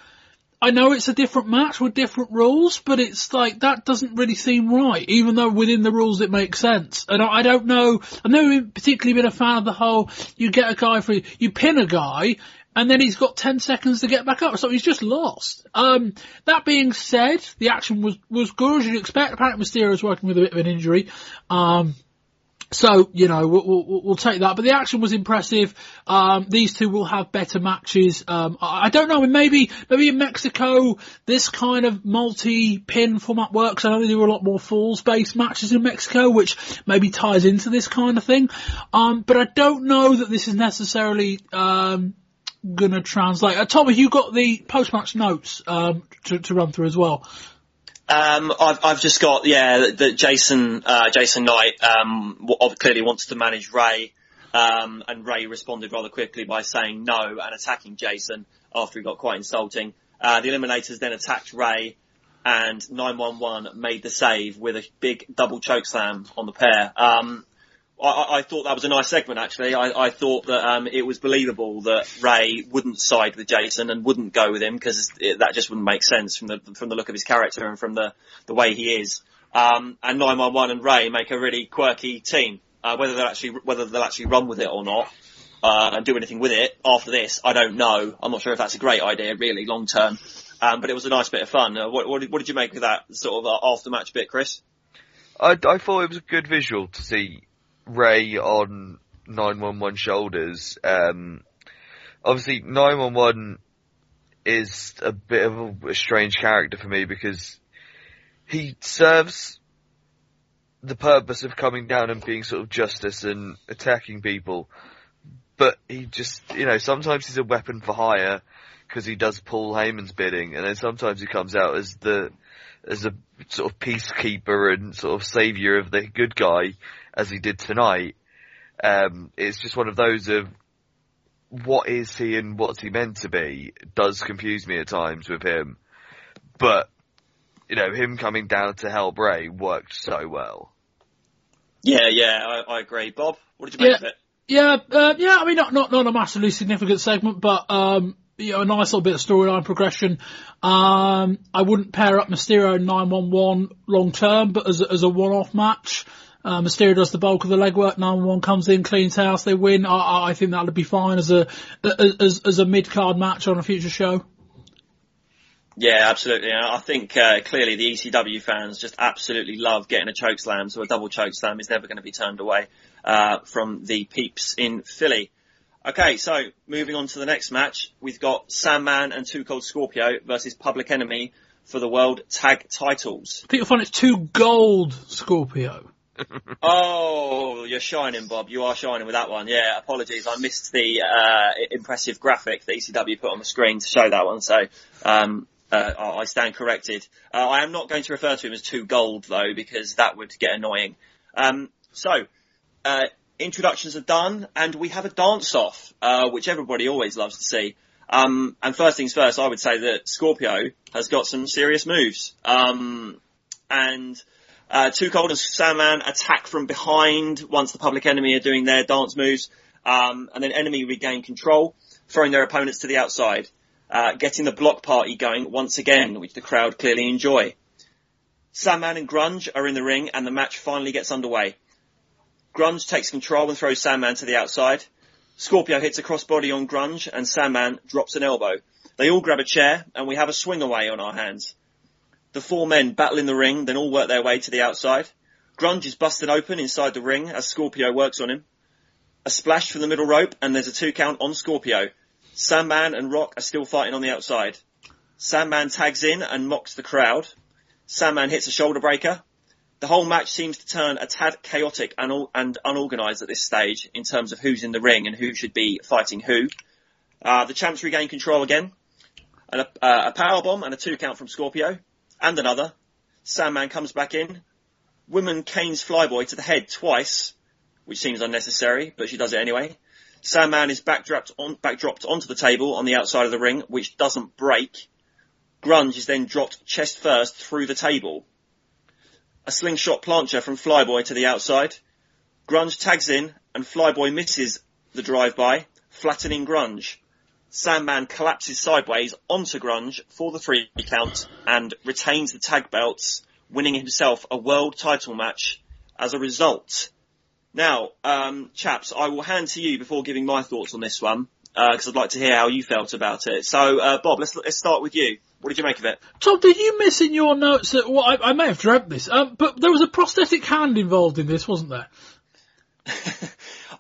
I know it's a different match with different rules, but it's like that doesn't really seem right, even though within the rules it makes sense. And I, I don't know. I've never particularly been a fan of the whole you get a guy for you pin a guy and then he's got 10 seconds to get back up, so he's just lost. Um, that being said, the action was, was good as you'd expect. Apparently Mysterio's working with a bit of an injury. Um, so, you know, we'll, we'll, we'll, take that. But the action was impressive. Um, these two will have better matches. Um, I, I, don't know. Maybe, maybe in Mexico, this kind of multi-pin format works. I know they do a lot more falls-based matches in Mexico, which maybe ties into this kind of thing. Um, but I don't know that this is necessarily, um, gonna translate. Uh, Tommy, you got the post-match notes, um, to, to run through as well. Um, I've, I've just got yeah that Jason uh, Jason Knight um, clearly wants to manage Rey, um, and Rey responded rather quickly by saying no and attacking Jason after he got quite insulting. Uh, the Eliminators then attacked Rey, and 911 made the save with a big double choke slam on the pair. Um, I, I, thought that was a nice segment actually. I, I thought that um, it was believable that Rey wouldn't side with Jason and wouldn't go with him because that just wouldn't make sense from the from the look of his character and from the the way he is. Um, and 911 and Rey make a really quirky team. Uh, whether they'll actually whether they'll actually run with it or not uh, and do anything with it after this, I don't know. I'm not sure if that's a great idea really long term. Um, but it was a nice bit of fun. Uh, what, what, did, what, did you make of that sort of uh, after match bit, Chris? I, I thought it was a good visual to see Rey on 911 shoulders. Um, obviously 911 is a bit of a, a strange character for me because he serves the purpose of coming down and being sort of justice and attacking people. But he just, you know, sometimes he's a weapon for hire because he does Paul Heyman's bidding, and then sometimes he comes out as the as a sort of peacekeeper and sort of savior of the good guy as he did tonight. Um, it's just one of those of what is he and what's he meant to be does confuse me at times with him. But, you know, him coming down to help Rey worked so well. Yeah, yeah, I, I agree. Bob, what did you make yeah, of it? Yeah, uh, yeah, I mean, not, not, not a massively significant segment, but, um, you know, a nice little bit of storyline progression. Um, I wouldn't pair up Mysterio and 911 long term, but as a, as a one-off match, uh, Mysterio does the bulk of the legwork. 911 comes in, cleans house, they win. I, I think that would be fine as a as, as a mid card match on a future show. Yeah, absolutely. I think uh, clearly the ECW fans just absolutely love getting a choke slam, so a double choke slam is never going to be turned away uh, from the peeps in Philly. Okay, so moving on to the next match, we've got Sandman and Two Cold Scorpio versus Public Enemy for the World Tag Titles. I think you'll find it's Two Gold Scorpio. oh, you're shining, Bob. You are shining with that one. Yeah, apologies. I missed the uh, impressive graphic that ECW put on the screen to show that one. So um, uh, I stand corrected. Uh, I am not going to refer to him as two gold though, because that would get annoying. Um, so uh, introductions are done, and we have a dance off, uh, which everybody always loves to see. Um, and first things first, I would say that Scorpio has got some serious moves. Um, and uh, Cold and Sandman attack from behind once the Public Enemy are doing their dance moves, um, and then Enemy regain control, throwing their opponents to the outside, uh, getting the block party going once again, which the crowd clearly enjoy. Sandman and Grunge are in the ring, and the match finally gets underway. Grunge takes control and throws Sandman to the outside. Scorpio hits a crossbody on Grunge, and Sandman drops an elbow. They all grab a chair, and we have a swing away on our hands. The four men battle in the ring, then all work their way to the outside. Grunge is busted open inside the ring as Scorpio works on him. A splash from the middle rope, and there's a two count on Scorpio. Sandman and Rock are still fighting on the outside. Sandman tags in and mocks the crowd. Sandman hits a shoulder breaker. The whole match seems to turn a tad chaotic and, and unorganised at this stage in terms of who's in the ring and who should be fighting who. Uh, the champs regain control again. And a, uh, a power bomb and a two count from Scorpio and another. Sandman comes back in. Woman canes Flyboy to the head twice, which seems unnecessary, but she does it anyway. Sandman is backdropped, on, backdropped onto the table on the outside of the ring, which doesn't break. Grunge is then dropped chest first through the table. A slingshot plancha from Flyboy to the outside. Grunge tags in and Flyboy misses the drive-by, flattening Grunge. Sandman collapses sideways onto Grunge for the three count and retains the tag belts, winning himself a world title match as a result. Now, um, chaps, I will hand to you before giving my thoughts on this one because I'd like to hear how you felt about it. So, uh, Bob, let's let's start with you. What did you make of it? Tom, did you miss in your notes that, well, I, I may have dreamt this, um, but there was a prosthetic hand involved in this, wasn't there?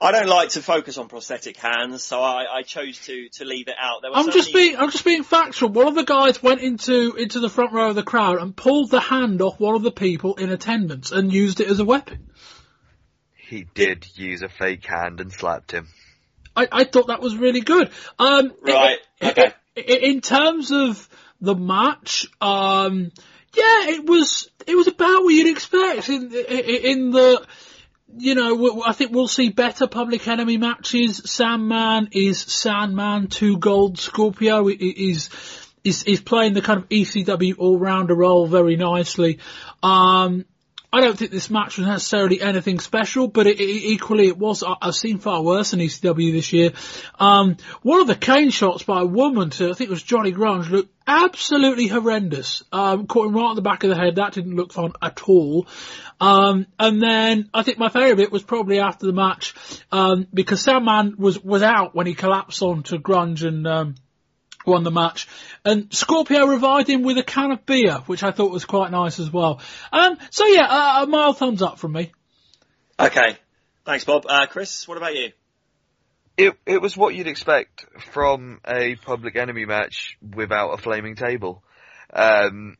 I don't like to focus on prosthetic hands, so I, I chose to, to leave it out. There was I'm just certainly- being, I'm just being factual. One of the guys went into, into the front row of the crowd and pulled the hand off one of the people in attendance and used it as a weapon. He did use a fake hand and slapped him. I, I thought that was really good. Um, Right, i- i- okay. i- In terms of the match, um, yeah, it was it was about what you'd expect in in, in the. You know, I think we'll see better Public Enemy matches. Sandman is Sandman, two gold. Scorpio is is is playing the kind of ECW all rounder role very nicely. Um, I don't think this match was necessarily anything special, but it, it, equally it was. I, I've seen far worse in ECW this year. Um, one of the cane shots by a woman to, I think it was Johnny Grunge, looked absolutely horrendous. Um, caught him right on the back of the head. That didn't look fun at all. Um, and then I think my favourite bit was probably after the match, um, because Sandman was, was out when he collapsed onto Grunge and, um, won the match. And Scorpio revived him with a can of beer, which I thought was quite nice as well. Um, so yeah, uh, a mild thumbs up from me. Okay. Thanks, Bob. Uh, Chris, what about you? It it was what you'd expect from a public enemy match without a flaming table. Um,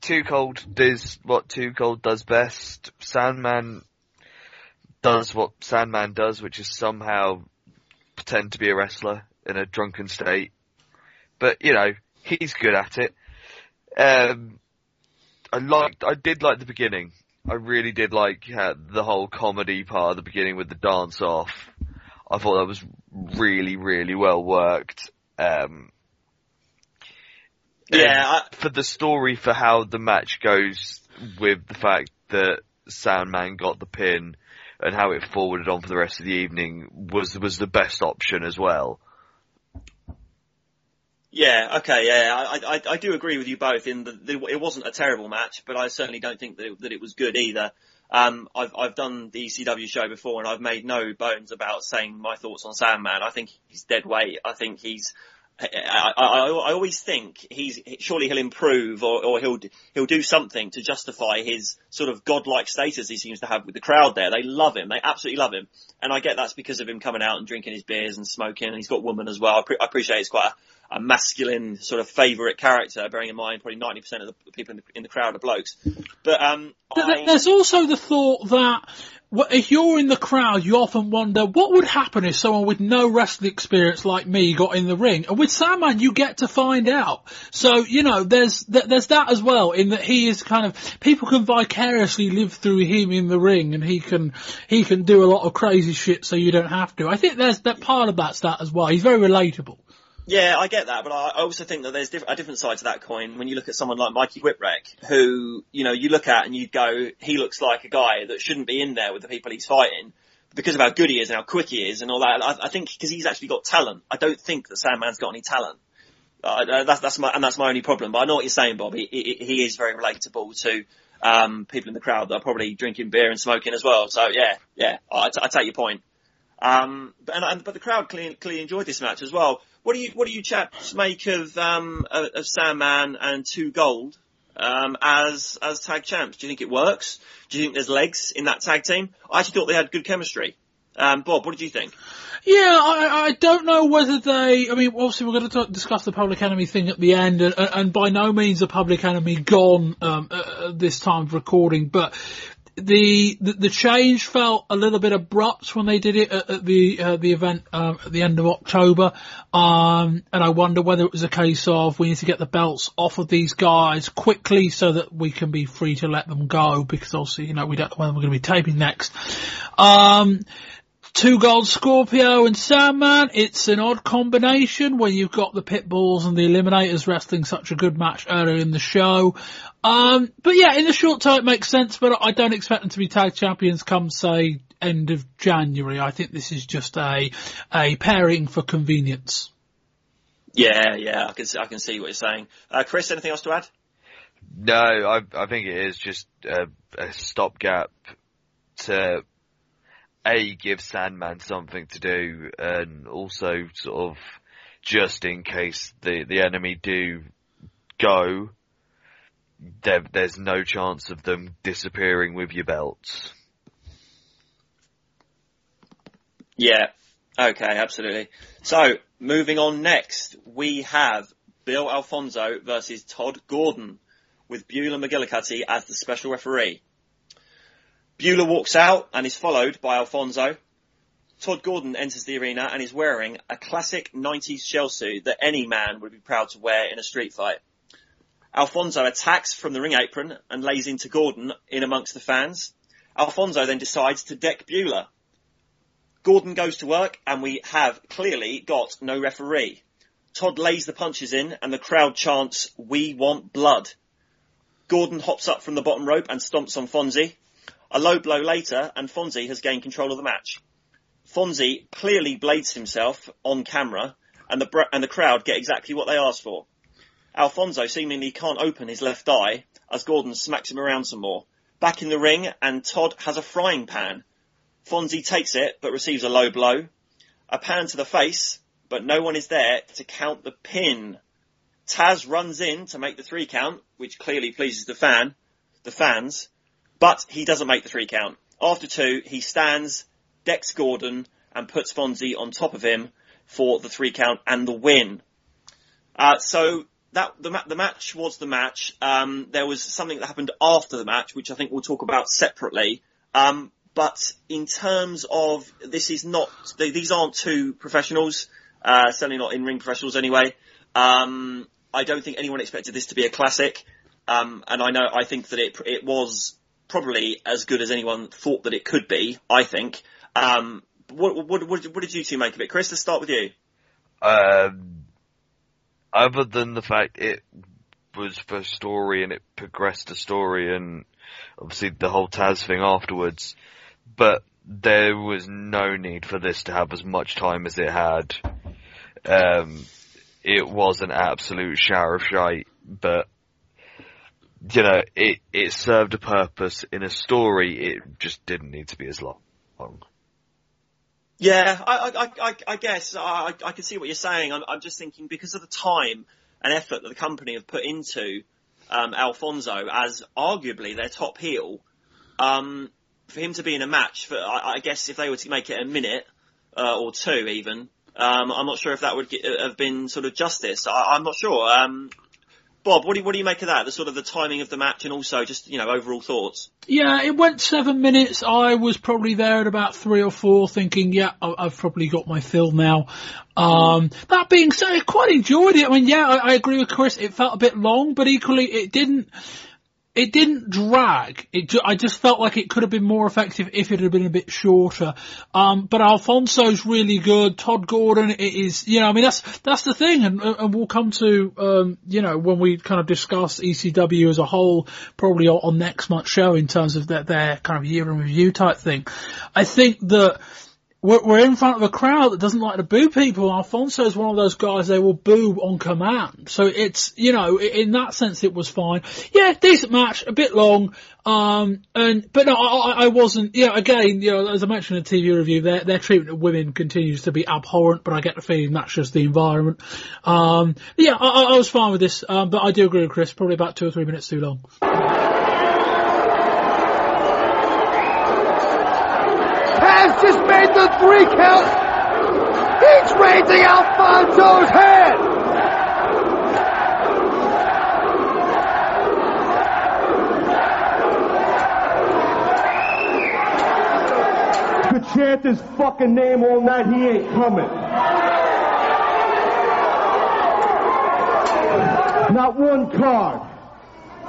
Two Cold does what Two Cold does best. Sandman does what Sandman does, which is somehow pretend to be a wrestler in a drunken state. But you know, he's good at it. Um, I liked, I did like the beginning. I really did like uh, the whole comedy part of the beginning with the dance off. I thought that was really, really well worked. Um, Yeah, and for the story for how the match goes with the fact that Sandman got the pin and how it forwarded on for the rest of the evening was was the best option as well. Yeah, okay, yeah, I, I, I do agree with you both in that it wasn't a terrible match, but I certainly don't think that it, that it was good either. Um, I've, I've done the ECW show before and I've made no bones about saying my thoughts on Sandman. I think he's dead weight. I think he's, I, I, I, always think he's, surely he'll improve or, or he'll, he'll do something to justify his sort of godlike status he seems to have with the crowd there. They love him. They absolutely love him. And I get that's because of him coming out and drinking his beers and smoking and he's got woman as well. I, pre- I appreciate it's quite a, a masculine sort of favourite character, bearing in mind probably 90% of the people in the, in the crowd are blokes. But, um, I- There's also the thought that if you're in the crowd, you often wonder what would happen if someone with no wrestling experience like me got in the ring. And with Sandman, you get to find out. So you know, there's th- there's that as well in that he is kind of people can vicariously live through him in the ring, and he can he can do a lot of crazy shit, so you don't have to. I think there's that part of that's that as well. He's very relatable. Yeah, I get that, but I also think that there's a different side to that coin when you look at someone like Mikey Whipwreck, who, you know, you look at and you go, he looks like a guy that shouldn't be in there with the people he's fighting because of how good he is and how quick he is and all that. I, think because he's actually got talent. I don't think that Sandman's got any talent. Uh, that's, that's my, and that's my only problem. But I know what you're saying, Bob. He, he, he is very relatable to, um, people in the crowd that are probably drinking beer and smoking as well. So yeah, yeah, I, I take your point. Um, but, and, and, but the crowd clearly, clearly enjoyed this match as well. What do you, what do you chaps make of, um, of, Sandman and Two Gold, um, as, as tag champs? Do you think it works? Do you think there's legs in that tag team? I actually thought they had good chemistry. Um, Bob, what did you think? Yeah, I, I don't know whether they. I mean, obviously we're going to talk, discuss the Public Enemy thing at the end, and, and by no means a Public Enemy gone um, uh, this time of recording, but. The, the the change felt a little bit abrupt when they did it at, at the uh, the event um, at the end of October, um, and I wonder whether it was a case of we need to get the belts off of these guys quickly so that we can be free to let them go because obviously you know we don't know when we're going to be taping next. Um, Two Gold Scorpio and Sandman. It's an odd combination when you've got the Pitbulls and the Eliminators wrestling such a good match earlier in the show. Um, but yeah, in the short term it makes sense, but I don't expect them to be tag champions come say end of January. I think this is just a, a pairing for convenience. Yeah, yeah, I can see, I can see what you're saying. Uh, Chris, anything else to add? No, I I think it is just a, a stopgap to a give Sandman something to do, and also sort of just in case the the enemy do go, there, there's no chance of them disappearing with your belts. Yeah. Okay, absolutely. So, moving on next, we have Bill Alfonso versus Todd Gordon, with Beulah McGillicutty as the special referee. Beulah walks out and is followed by Alfonso. Todd Gordon enters the arena and is wearing a classic 90s shell suit that any man would be proud to wear in a street fight. Alfonso attacks from the ring apron and lays into Gordon in amongst the fans. Alfonso then decides to deck Beulah. Gordon goes to work and we have clearly got no referee. Todd lays the punches in and the crowd chants, we want blood. Gordon hops up from the bottom rope and stomps on Fonzie. A low blow later and Fonzie has gained control of the match. Fonzie clearly blades himself on camera and the, and the crowd get exactly what they asked for. Alfonso seemingly can't open his left eye as Gordon smacks him around some more. Back in the ring and Todd has a frying pan. Fonzie takes it but receives a low blow. A pan to the face, but no one is there to count the pin. Taz runs in to make the three count, which clearly pleases the fan, the fans, but he doesn't make the three count. After two, he stands, decks Gordon, and puts Fonzie on top of him for the three count and the win. Uh, so that the, ma- the match was the match. Um, there was something that happened after the match, which I think we'll talk about separately. Um, but in terms of this is not they, these aren't two professionals, uh, certainly not in ring professionals anyway. Um, I don't think anyone expected this to be a classic, um, and I know I think that it it was probably as good as anyone thought that it could be. I think. Um, what, what, what, what did you two make of it, Chris? Let's start with you. Um, other than the fact it was for story and it progressed the story and obviously the whole Taz thing afterwards, but there was no need for this to have as much time as it had. Um, it was an absolute shower of shite, but you know, it, it served a purpose in a story, it just didn't need to be as long. Yeah, I, I, I, I guess I, I can see what you're saying. I'm, I'm just thinking because of the time and effort that the company have put into um, Alfonso as arguably their top heel, um, for him to be in a match for, I, I guess if they were to make it a minute uh, or two even, um, I'm not sure if that would get, have been sort of justice. I, I'm not sure. Um, Bob, what do, you, what do you make of that? The sort of the timing of the match and also just, you know, overall thoughts? Yeah, it went seven minutes. I was probably there at about three or four thinking, yeah, I've probably got my fill now. Um, that being said, I quite enjoyed it. I mean, yeah, I, I agree with Chris. It felt a bit long, but equally it didn't, it didn't drag. It ju- I just felt like it could have been more effective if it had been a bit shorter. Um, but Alfonso's really good. Todd Gordon it is, you know, I mean that's that's the thing, and and we'll come to um, you know when we kind of discuss ECW as a whole, probably on, on next month's show in terms of their, their kind of year in review type thing. I think that we're, we're in front of a crowd that doesn't like to boo people. Alfonso is one of those guys they will boo on command. So it's, you know, in that sense it was fine. Yeah, decent match, a bit long. Um, and, but no, I, I- wasn't, you know, again, you know, as I mentioned in the TV review, their, their treatment of women continues to be abhorrent, but I get the feeling that's just the environment. Um, yeah, I I was fine with this, um, but I do agree with Chris, probably about two or three minutes too long. Has just made the three count. He's raising Alfonso's head. could chant his fucking name all night, he ain't coming. Not one card,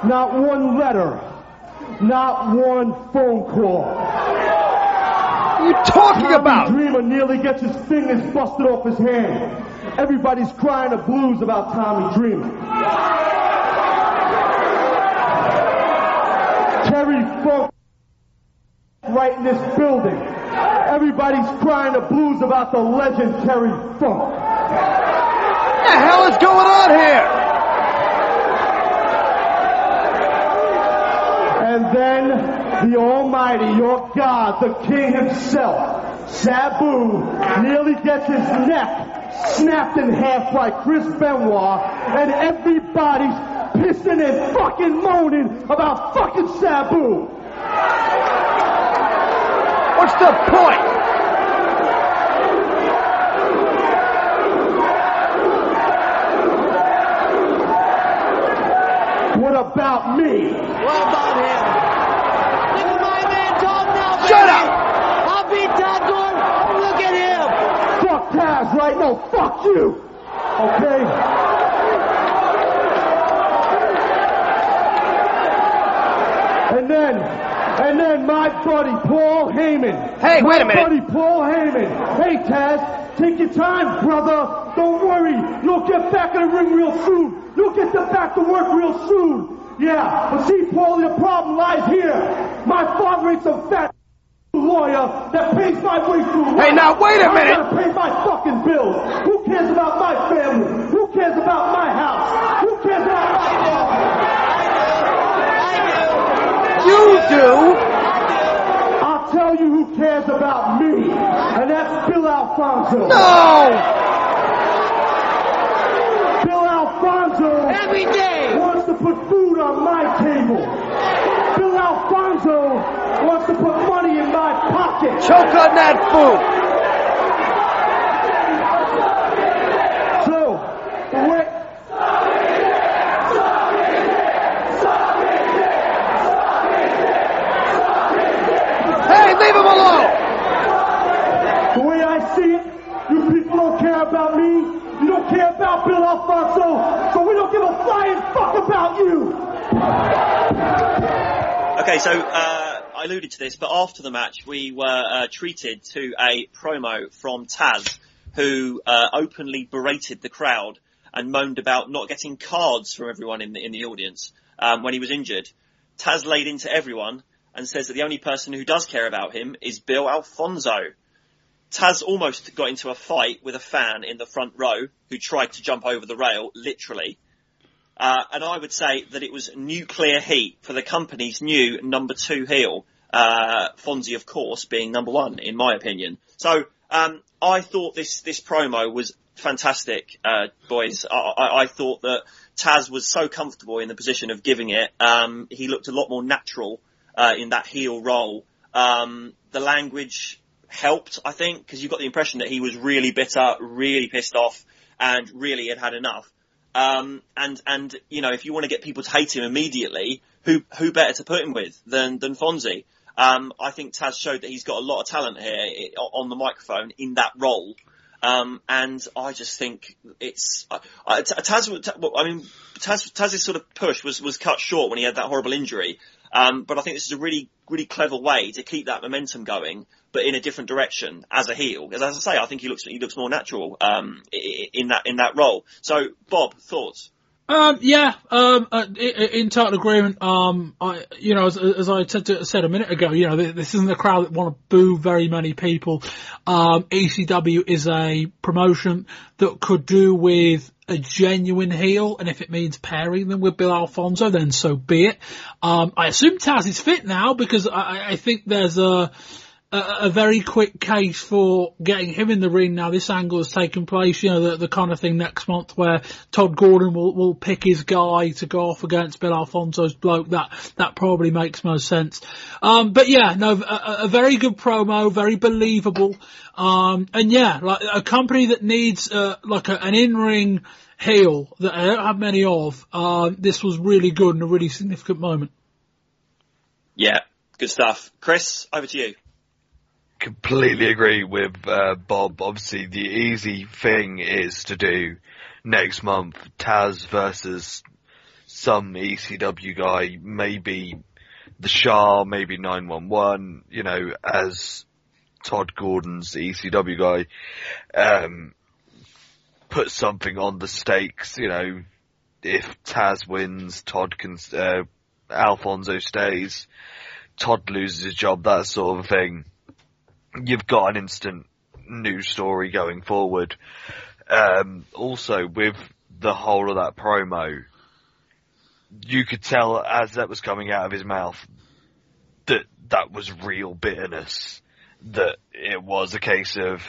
not one letter, not one phone call. What are you talking Tommy about? Dreamer nearly gets his fingers busted off his hand. Everybody's crying the blues about Tommy Dreamer. Terry Funk right in this building. Everybody's crying the blues about the legend Terry Funk. the hell is going on here? And then the Almighty, your God, the King himself, Sabu, nearly gets his neck snapped in half like Chris Benoit, and everybody's pissing and fucking moaning about fucking Sabu. What's the point? What about me? What about him? Look at my man Tom now, baby. Shut up! I'll beat Todd Gordon. Look at him. Fuck No, fuck you. Okay? And then, and then my buddy Paul Heyman. Hey, wait a My minute. buddy Paul Heyman. Hey Taz, take your time, brother. Don't worry. You'll get back in the ring real soon. You'll get the back to work real soon. Yeah, but see, Paul, the problem lies here. My father ain't some fat lawyer that pays my way through. Hey, now, wait a minute. I gotta pay my fucking bills. Who cares about my family? Who cares about my house? Who cares about my boss? I do. You do? I'll tell you who cares about me, and that's Bill Alfonso. No! Bill Alfonso Every day. wants to put food on my table. Bill Alfonso wants to put money in my pocket. Choke on that food. So, the Hey, leave him alone! the way I see it, you people don't care about me. You don't care about Bill Alfonso, so we don't give a flying fuck about you. Okay, so uh, I alluded to this, but after the match, we were uh, treated to a promo from Taz, who uh, openly berated the crowd and moaned about not getting cards from everyone in the in the audience um, when he was injured. Taz laid into everyone and says that the only person who does care about him is Bill Alfonso. Taz almost got into a fight with a fan in the front row who tried to jump over the rail, literally. Uh, and I would say that it was nuclear heat for the company's new number two heel, uh, Fonzie, of course, being number one, in my opinion. So, um, I thought this, this promo was fantastic, uh, boys. I, I, I thought that Taz was so comfortable in the position of giving it. Um, he looked a lot more natural, uh, in that heel role. Um, the language helped, I think, because you got the impression that he was really bitter, really pissed off, and really had had enough. Um, and and you know, if you want to get people to hate him immediately, who who better to put him with than than Fonzie? Um, I think Taz showed that he's got a lot of talent here on the microphone in that role. Um, and I just think it's I, I, Taz. I mean, Taz, Taz's sort of push was was cut short when he had that horrible injury. Um, but I think this is a really really clever way to keep that momentum going, but in a different direction as a heel. Because as I say, I think he looks he looks more natural um, in that in that role. So, Bob, thoughts? Um, yeah, um, uh, in total agreement. Um, I, you know, as, as I said, said a minute ago, you know, this isn't a crowd that want to boo very many people. Um, ECW is a promotion that could do with a genuine heel, and if it means pairing them with Bill Alfonso, then so be it. Um, I assume Taz is fit now because I, I think there's a, a, very quick case for getting him in the ring now. This angle has taken place, you know, the, the kind of thing next month where Todd Gordon will, will pick his guy to go off against Bill Alfonso's bloke. That, that probably makes most sense. Um, but yeah, no, a, a very good promo, very believable. Um, and yeah, like a company that needs, uh, like a, an in-ring heel that I don't have many of, um, this was really good and a really significant moment. Yeah, good stuff. Chris, over to you. Completely agree with uh, Bob. Obviously, the easy thing is to do next month Taz versus some ECW guy, maybe the Shah, maybe 911, you know, as Todd Gordon's ECW guy. Um, put something on the stakes, you know, if Taz wins, Todd can, uh, Alfonso stays, Todd loses his job, that sort of thing you've got an instant news story going forward. um, also with the whole of that promo, you could tell as that was coming out of his mouth that that was real bitterness. That it was a case of,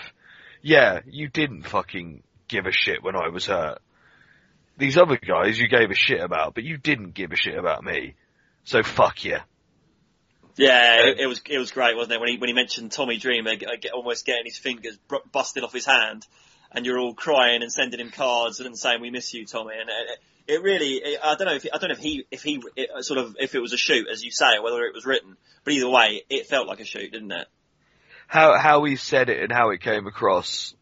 yeah, you didn't fucking give a shit when I was hurt. These other guys you gave a shit about, but you didn't give a shit about me. So fuck you. Yeah, it, it was it was great, wasn't it? When he when he mentioned Tommy Dreamer almost getting his fingers br- busted off his hand, and you're all crying and sending him cards and saying we miss you, Tommy. And it, it really, it, I don't know if I don't know if he if he it, sort of if it was a shoot as you say, or whether it was written. But either way, it felt like a shoot, didn't it? How how he said it and how it came across,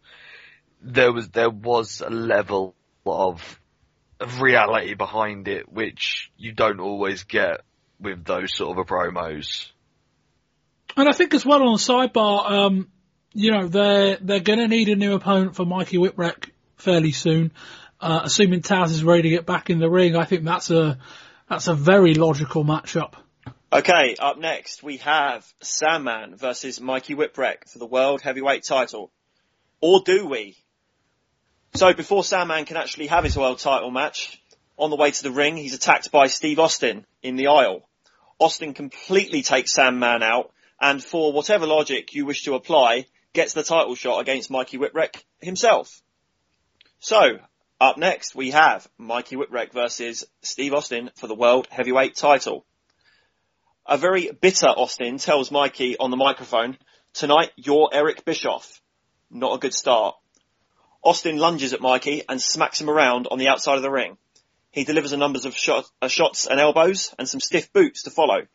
there was there was a level of of reality behind it which you don't always get with those sort of a promos. And I think as well on the sidebar, um, you know, they're, they're gonna need a new opponent for Mikey Whipwreck fairly soon. Uh, assuming Taz is ready to get back in the ring, I think that's a, that's a very logical matchup. Okay, up next we have Sandman versus Mikey Whipwreck for the World Heavyweight title. Or do we? So before Sandman can actually have his world title match, on the way to the ring, he's attacked by Steve Austin in the aisle. Austin completely takes Sandman out, and for whatever logic you wish to apply, gets the title shot against Mikey Whipwreck himself. So, up next we have Mikey Whipwreck versus Steve Austin for the World Heavyweight title. A very bitter Austin tells Mikey on the microphone, tonight you're Eric Bischoff. Not a good start. Austin lunges at Mikey and smacks him around on the outside of the ring. He delivers a number of shot, uh, shots and elbows and some stiff boots to follow.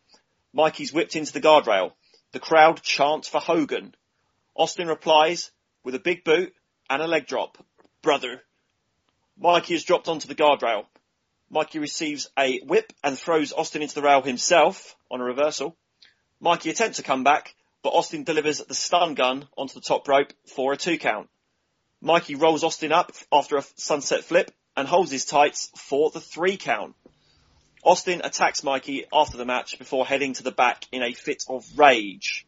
Mikey's whipped into the guardrail. The crowd chant for Hogan. Austin replies with a big boot and a leg drop. Brother. Mikey is dropped onto the guardrail. Mikey receives a whip and throws Austin into the rail himself on a reversal. Mikey attempts a comeback, but Austin delivers the stun gun onto the top rope for a two count. Mikey rolls Austin up after a sunset flip and holds his tights for the three count. Austin attacks Mikey after the match before heading to the back in a fit of rage.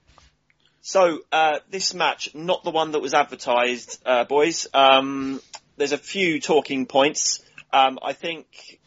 So, uh, this match, not the one that was advertised, uh, boys. Um, there's a few talking points. Um, I think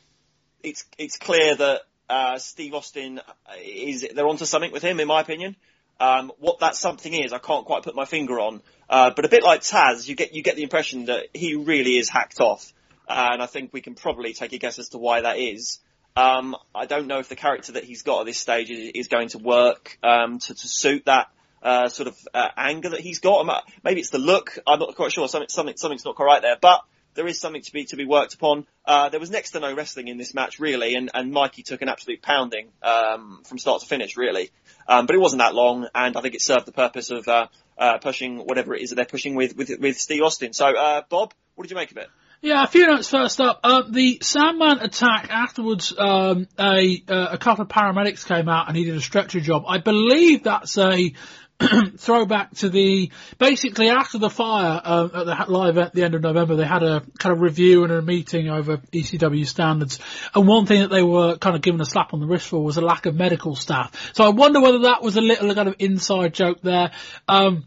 it's it's clear that uh, Steve Austin is they're onto something with him, in my opinion. Um, what that something is, I can't quite put my finger on. Uh, but a bit like Taz, you get you get the impression that he really is hacked off, and I think we can probably take a guess as to why that is. Um, I don't know if the character that he's got at this stage is, going to work um, to, to suit that uh, sort of uh, anger that he's got. Maybe it's the look. I'm not quite sure. Something, something, something's not quite right there, but there is something to be to be worked upon. Uh, there was next to no wrestling in this match, really, and, and Mikey took an absolute pounding um, from start to finish, really. Um, but it wasn't that long, and I think it served the purpose of uh, uh, pushing whatever it is that they're pushing with with, with Steve Austin. So, uh, Bob, what did you make of it? Yeah, a few notes first up. Uh, the Sandman attack afterwards, um, a uh, a couple of paramedics came out and he did a stretcher job. I believe that's a throwback to the basically after the fire um, at the live at the end of November, they had a kind of review and a meeting over ECW standards, and one thing that they were kind of given a slap on the wrist for was a lack of medical staff. So I wonder whether that was a little kind of inside joke there. Um,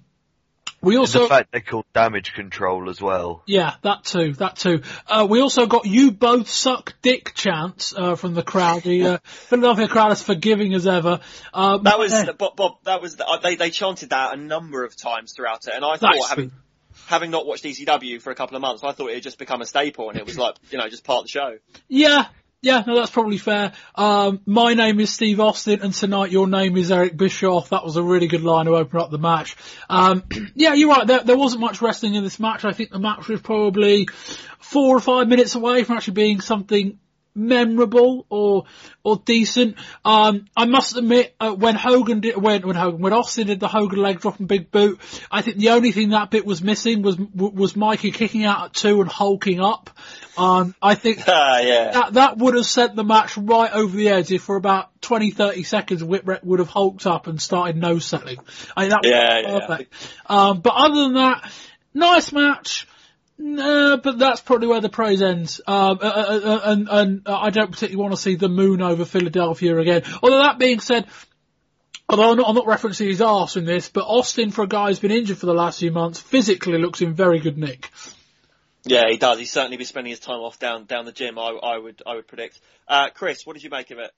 we also the fact they called damage control as well. Yeah, that too, that too. Uh, we also got "You both suck dick" chants uh, from the crowd. The uh, Philadelphia crowd is forgiving as ever. Um, That was Bob. Bob that was uh, they they chanted that a number of times throughout it, and I thought having having not watched ECW for a couple of months, I thought it had just become a staple, and it was like you know just part of the show. yeah, yeah, no, that's probably fair. Um, my name is Steve Austin, and tonight your name is Eric Bischoff. That was a really good line to open up the match. Um, yeah, you're right. There, there wasn't much wrestling in this match. I think the match was probably four or five minutes away from actually being something memorable or or decent. Um, I must admit, uh, when Hogan did, when when Hogan when Austin did the Hogan leg drop and big boot, I think the only thing that bit was missing was was Mikey kicking out at two and hulking up. Um, I think Ah, yeah. that that would have sent the match right over the edge if for about 20, 30 seconds Whipwreck would have hulked up and started no selling. I think that Yeah, yeah. Um, but other than that, nice match. No, but that's probably where the praise ends. Um, uh, uh, uh, and, and uh, I don't particularly want to see the moon over Philadelphia again. Although that being said, although I'm not, I'm not referencing his arse in this, but Austin, for a guy who's been injured for the last few months, physically looks in very good nick. Yeah, he does. He's certainly been spending his time off down down the gym. I, I would I would predict. Uh, Chris, what did you make of it?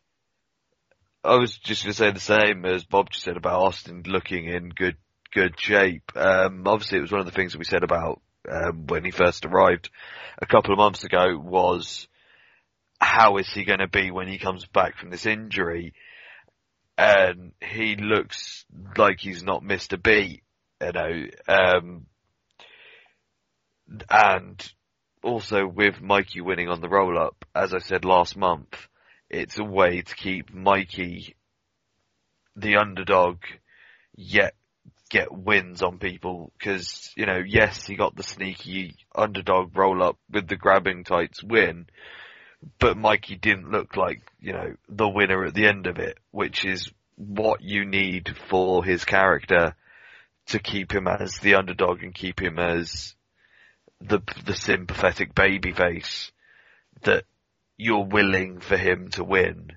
I was just going to say the same as Bob just said about Austin looking in good good shape. Um, obviously, it was one of the things that we said about um, when he first arrived a couple of months ago was how is he going to be when he comes back from this injury? And he looks like he's not missed a beat, you know. Um, and also with Mikey winning on the roll up, as I said last month, it's a way to keep Mikey the underdog, yet get wins on people because you know yes he got the sneaky underdog roll up with the grabbing tights win but Mikey didn't look like you know the winner at the end of it which is what you need for his character to keep him as the underdog and keep him as the the sympathetic baby face that you're willing for him to win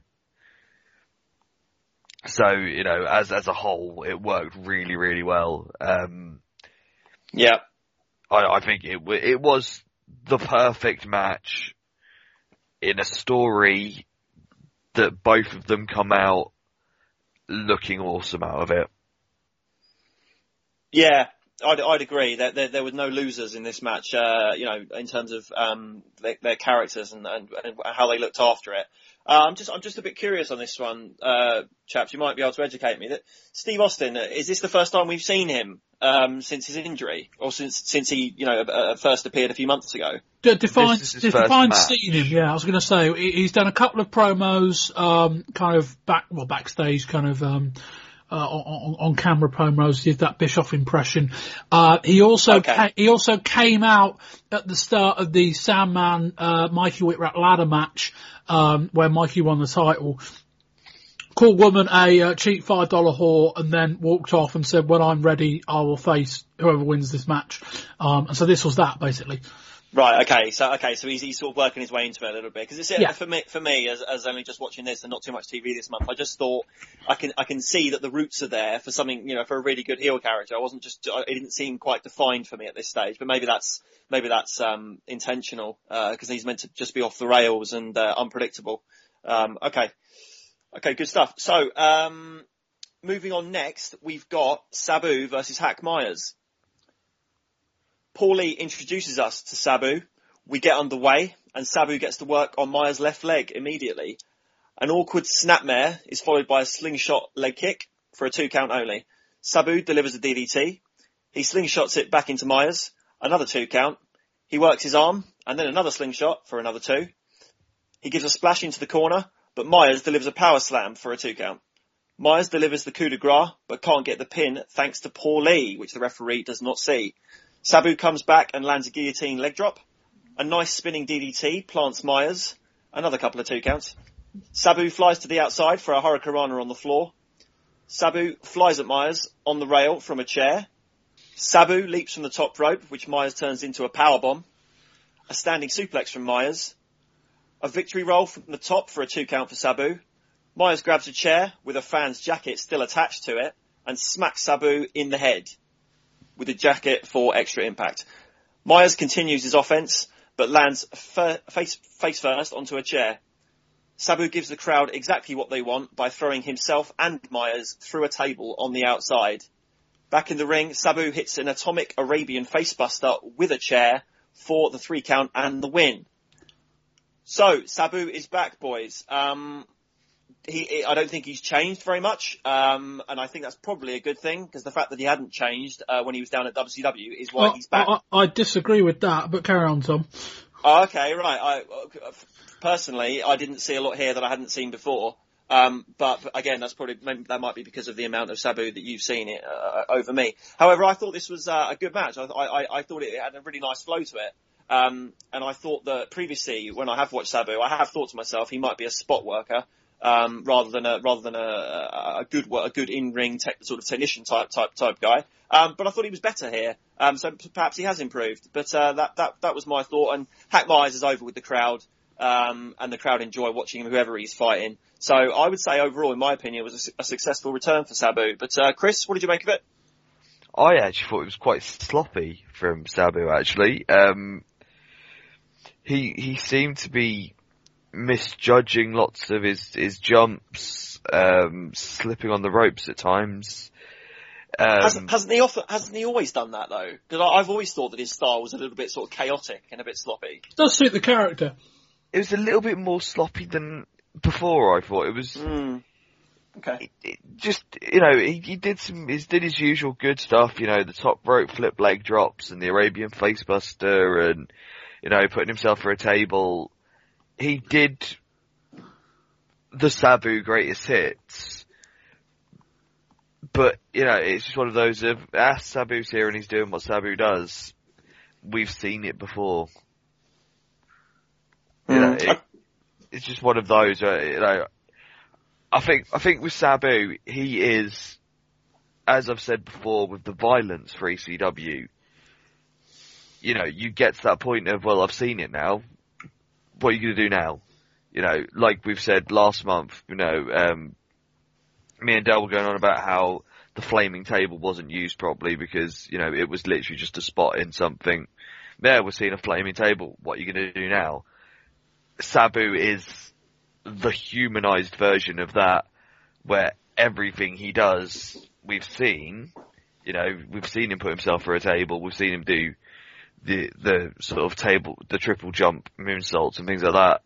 so, you know, as, as a whole, it worked really, really well. Um, Yeah. I, I think it, it was the perfect match in a story that both of them come out looking awesome out of it. Yeah, I'd, I'd agree that there, there were no losers in this match. Uh, you know, in terms of um, their, their characters and, and, and how they looked after it. Uh, I'm just I'm just a bit curious on this one, uh, chaps. You might be able to educate me. That Steve Austin uh, is this the first time we've seen him um, since his injury, or since since he you know uh, first appeared a few months ago? D- define, This is his first define seeing him. Yeah, I was going to say he's done a couple of promos, um, kind of back, well, backstage, kind of um, uh, on, on, on camera promos. Did that Bischoff impression. Uh, he also Okay. ca- he also came out at the start of the Sandman uh, Mikey Whipwreck ladder match um, where Mikey won the title. Called woman a uh, cheap five dollar whore, and then walked off and said, "When I'm ready, I will face whoever wins this match." Um, and so this was that basically. Right. Okay. So okay. So he's, he's sort of working his way into it a little bit because it's Yeah. for me for me as, as only just watching this and not too much TV this month. I just thought I can I can see that the roots are there for something you know for a really good heel character. I wasn't just it didn't seem quite defined for me at this stage, but maybe that's maybe that's um, intentional because he's meant to just be off the rails and uh, unpredictable. Um, okay. Okay. Good stuff. So um, moving on next, we've got Sabu versus Hack Meyers. Paulie introduces us to Sabu. We get underway, and Sabu gets to work on Meyers' left leg immediately. An awkward snapmare is followed by a slingshot leg kick for a two count only. Sabu delivers a DDT. He slingshots it back into Meyers. Another two count. He works his arm, and then another slingshot for another two. He gives a splash into the corner, but Meyers delivers a power slam for a two count. Meyers delivers the coup de grace, but can't get the pin thanks to Paulie, which the referee does not see. Sabu comes back and lands a guillotine leg drop. A nice spinning DDT plants Meyers. Another couple of two counts. Sabu flies to the outside for a Hurricanrana on the floor. Sabu flies at Meyers on the rail from a chair. Sabu leaps from the top rope, which Meyers turns into a power bomb. A standing suplex from Meyers. A victory roll from the top for a two count for Sabu. Meyers grabs a chair with a fan's jacket still attached to it and smacks Sabu in the head with a jacket for extra impact. Meyers continues his offense, but lands fir- face, face first onto a chair. Sabu gives the crowd exactly what they want by throwing himself and Meyers through a table on the outside. Back in the ring, Sabu hits an atomic Arabian facebuster with a chair for the three count and the win. So, Sabu is back, boys. Um, he, I don't think he's changed very much, um, and I think that's probably a good thing because the fact that he hadn't changed uh, when he was down at WCW is why he's back. I, I disagree with that, but carry on, Tom. Oh, okay, right. I personally, I didn't see a lot here that I hadn't seen before. Um, but again, that's probably maybe that might be because of the amount of Sabu that you've seen it uh, over me. However, I thought this was uh, a good match. I, I, I thought it had a really nice flow to it. Um, and I thought that previously, when I have watched Sabu, I have thought to myself he might be a spot worker um, rather than a rather than a, a good a good in ring sort of technician type type type guy. Um, but I thought he was better here, um, so perhaps he has improved. But uh, that that that was my thought. And Hack Meyers is over with the crowd, um, and the crowd enjoy watching him, whoever he's fighting. So I would say overall, in my opinion, it was a, a successful return for Sabu. But uh, Chris, what did you make of it? I actually thought it was quite sloppy from Sabu actually. Um, he he seemed to be misjudging lots of his his jumps, um, slipping on the ropes at times. Um, hasn't, hasn't he often, hasn't he always done that though? Because I've always thought that his style was a little bit sort of chaotic and a bit sloppy. It Does suit the character. it was a little bit more sloppy than before. I thought it was. Mm. Okay. it just you know he, he did some he did his usual good stuff you know the top rope flip leg drops and the Arabian facebuster and you know putting himself for a table he did the Sabu greatest hits but you know it's just one of those of ah Sabu's here and he's doing what Sabu does we've seen it before you know Mm. it, it's just one of those uh, you know I think I think with Sabu, he is, as I've said before, with the violence for ECW. You know, you get to that point of well, I've seen it now. What are you going to do now? You know, like we've said last month. You know, um, me and Dell were going on about how the flaming table wasn't used properly because you know it was literally just a spot in something. There, we're seeing a flaming table. What are you going to do now? Sabu is the humanized version of that, where everything he does, we've seen. You know, we've seen him put himself for a table. We've seen him do the the sort of table, the triple jump moonsaults and things like that.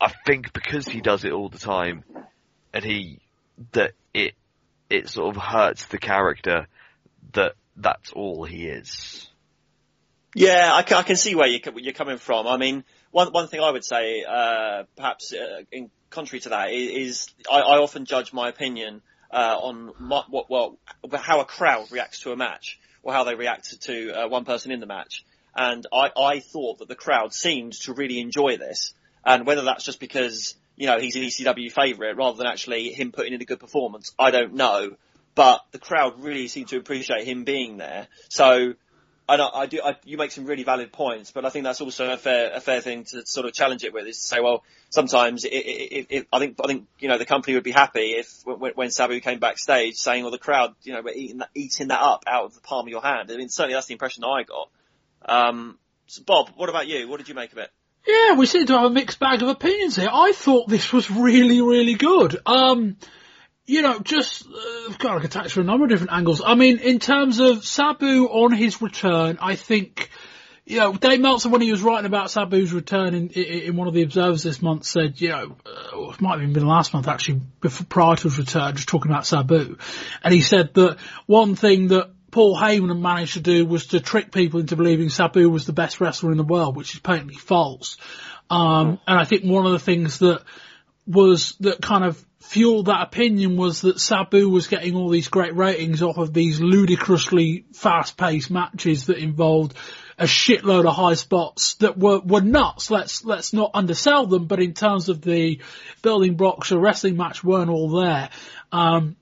I think because he does it all the time, and he that it it sort of hurts the character that that's all he is. Yeah, I can, I can see where you're, you're coming from. I mean, one one thing I would say, uh, perhaps uh, in contrary to that, is, i- is I, I often judge my opinion uh, on my, what well how a crowd reacts to a match or how they reacted to uh, one person in the match. And I, I thought that the crowd seemed to really enjoy this, and whether that's just because you know he's an ECW favourite rather than actually him putting in a good performance, I don't know. But the crowd really seemed to appreciate him being there. So I, know, I do. I, you make some really valid points, but I think that's also a fair a fair thing to sort of challenge it with is to say, well, sometimes it, it, it, I think I think you know the company would be happy if when, when Sabu came backstage saying, well, the crowd, you know, were eating that, eating that up out of the palm of your hand. I mean, certainly that's the impression I got. Um, so Bob, what about you? What did you make of it? Yeah, we seem to have a mixed bag of opinions here. I thought this was really, really good. Um, you know, just, uh, I could touch from a number of different angles. I mean, in terms of Sabu on his return, I think, you know, Dave Meltzer, when he was writing about Sabu's return in, in, in one of the Observers this month, said, you know, uh, it might have even been last month actually, before, prior to his return, just talking about Sabu. And he said that one thing that Paul Heyman had managed to do was to trick people into believing Sabu was the best wrestler in the world, which is patently false. Um, and I think one of the things that was that kind of fueled that opinion was that Sabu was getting all these great ratings off of these ludicrously fast-paced matches that involved a shitload of high spots that were, were nuts. Let's, let's not undersell them, but in terms of the building blocks, a wrestling match weren't all there. Um,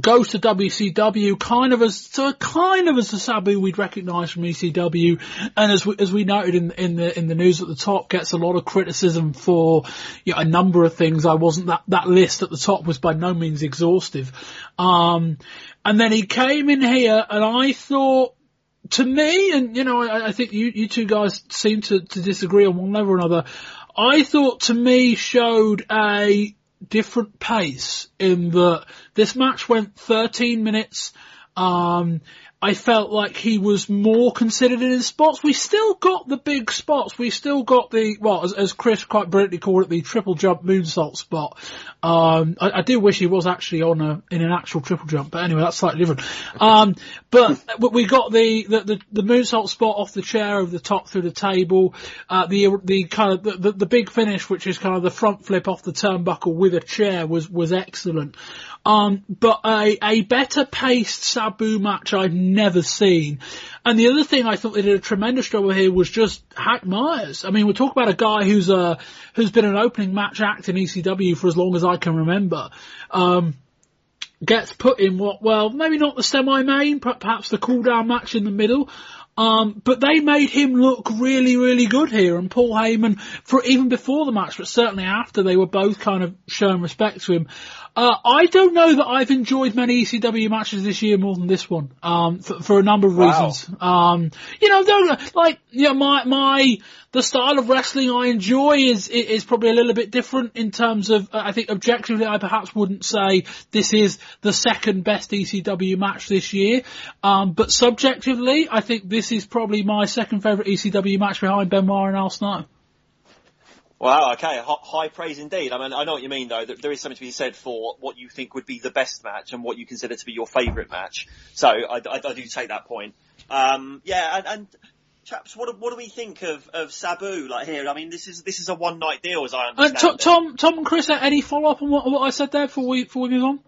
goes to WCW kind of as so kind of as the Sabu we'd recognise from ECW, and as we, as we noted in in the in the news at the top, gets a lot of criticism for you know, a number of things. I wasn't that that list at the top was by no means exhaustive, um, and then he came in here, and I thought. To me, and you know, I, I think you, you two guys seem to, to disagree on one level or another. I thought to me showed a different pace in that this match went 13 minutes. Um, I felt like he was more considered in his spots. We still got the big spots. We still got the, well, as, as Chris quite brilliantly called it, the triple jump moonsault spot. Um, I, I do wish he was actually on a, in an actual triple jump, but anyway, that's slightly different. Um, but we got the, the, the, the moonsault spot off the chair over the top through the table, uh, the, the kind of, the, the, the big finish, which is kind of the front flip off the turnbuckle with a chair was, was excellent. Um, but a, a better paced Sabu match I've never seen. And the other thing I thought they did a tremendous job of here was just Hack Meyers. I mean, we talk about a guy who's uh who's been an opening match act in ECW for as long as I can remember. Um, gets put in what, well, maybe not the semi-main, perhaps the cool down match in the middle. Um, but they made him look really, really good here. And Paul Heyman, for even before the match, but certainly after, they were both kind of showing respect to him. Uh, I don't know that I've enjoyed many ECW matches this year more than this one, um, for, for a number of Wow. reasons. Um, you know, don't, like, you know, my, my, the style of wrestling I enjoy is, is probably a little bit different in terms of, uh, I think objectively I perhaps wouldn't say this is the second best ECW match this year. Um, but subjectively, I think this is probably my second favourite ECW match behind Benoit and Al Snow. Wow, okay, Hi- high praise indeed. I mean, I know what you mean though. That there is something to be said for what you think would be the best match and what you consider to be your favourite match. So I, I, I do take that point. Um, yeah, and, and chaps, what do, what do we think of, of Sabu? Like here, I mean, this is this is a one night deal as I Uh, understand. Tom, it. Tom, Tom and Chris, uh, any follow up on what, what I said there before we, before we move on?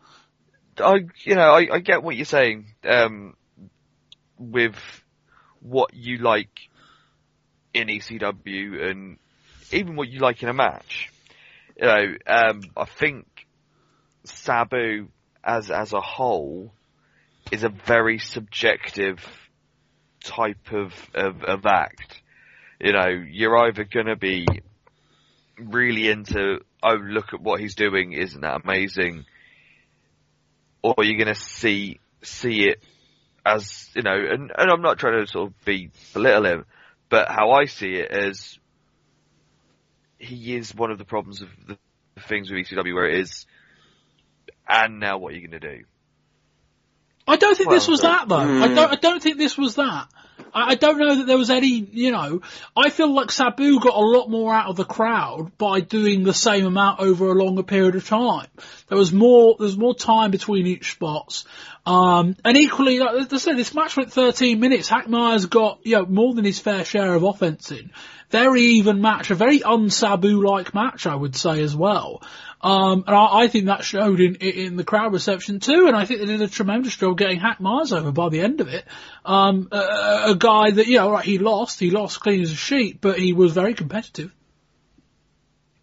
I, you know, I, I get what you're saying, um, with what you like in ECW and even what you like in a match. You know, um, I think Sabu as, as a whole is a very subjective type of, of, of act. You know, you're either gonna be really into, oh look at what he's doing, isn't that amazing? or you're to see see it as you know, and, and I'm not trying to sort of be belittle him, but how I see it is he is one of the problems of the, the things with ECW where it is, and now what are you going to do? I don't think this Well, was that though. I mm. don't. I don't think this was that. I, I don't know that there was any. You know, I feel like Sabu got a lot more out of the crowd by doing the same amount over a longer period of time. There was more. There's more time between each spots. Um, and equally, like I said, this match went 13 minutes. Hack Meyers got you know more than his fair share of offense in. Very even match, a very un-Sabu like match, I would say as well. Um, and I, I think that showed in, in the crowd reception too, and I think they did a tremendous job getting Hack Meyers over by the end of it. Um, a, a guy that, you know, right, he lost, he lost clean as a sheet, but he was very competitive.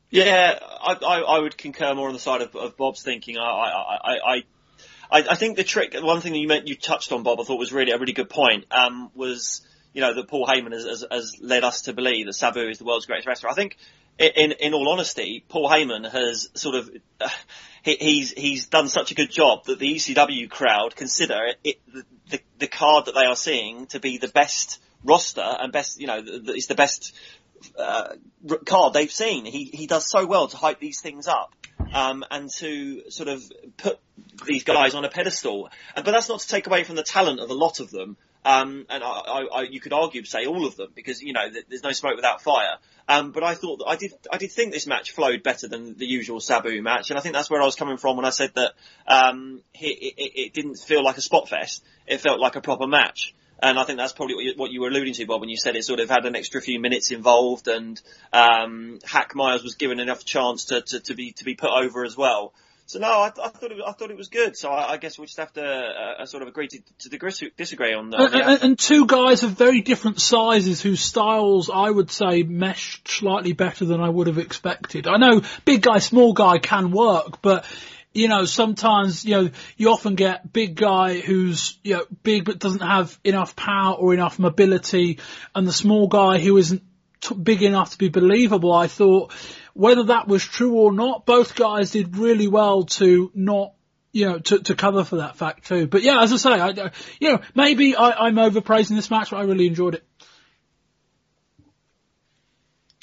Yeah, I, I, I would concur more on the side of, of Bob's thinking. I, I, I, I, I, think the trick, one thing you meant you touched on, Bob, I thought was really a really good point. Um, was you know that Paul Heyman has, has, has led us to believe that Sabu is the world's greatest wrestler. I think, in in all honesty, Paul Heyman has sort of uh, he, he's he's done such a good job that the ECW crowd consider it the, the the card that they are seeing to be the best roster and best you know the, the, it's the best uh, card they've seen. He he does so well to hype these things up um, and to sort of put these guys on a pedestal. But that's not to take away from the talent of a lot of them. Um, and I, I, I, you could argue say all of them because you know there's no smoke without fire. Um, but I thought I did I did think this match flowed better than the usual Sabu match, and I think that's where I was coming from when I said that um, it, it, it didn't feel like a spot fest. It felt like a proper match. And I think that's probably what you, what you were alluding to, Bob, when you said it sort of had an extra few minutes involved, and um, Hack Meyers was given enough chance to, to, to be to be put over as well. So no, I, I thought it, I thought it was good. So I, I guess we just have to uh, sort of agree to, to disagree on that. And, and, and two guys of very different sizes whose styles I would say meshed slightly better than I would have expected. I know big guy, small guy can work, but you know, sometimes, you know, you often get big guy who's, you know, big but doesn't have enough power or enough mobility and the small guy who isn't t- big enough to be believable. I thought whether that was true or not, both guys did really well to not you know, to, to cover for that fact too. But yeah, as I say, I, you know, maybe I, I'm overpraising this match, but I really enjoyed it.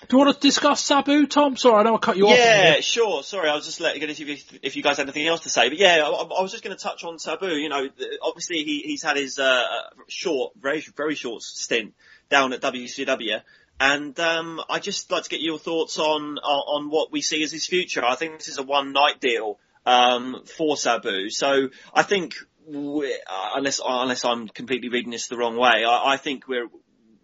Do you want to discuss Sabu, Tom? Sorry, I know I cut you off. Yeah, sure. Sorry, I was just letting if you, if you guys had anything else to say. But yeah, I, I was just going to touch on Sabu. You know, obviously he, he's had his uh, short, very very short stint down at WCW, and um, I just like to get your thoughts on on on what we see as his future. I think this is a one night deal um, for Sabu. So I think. we uh, unless unless I'm completely reading this the wrong way, I, I think we're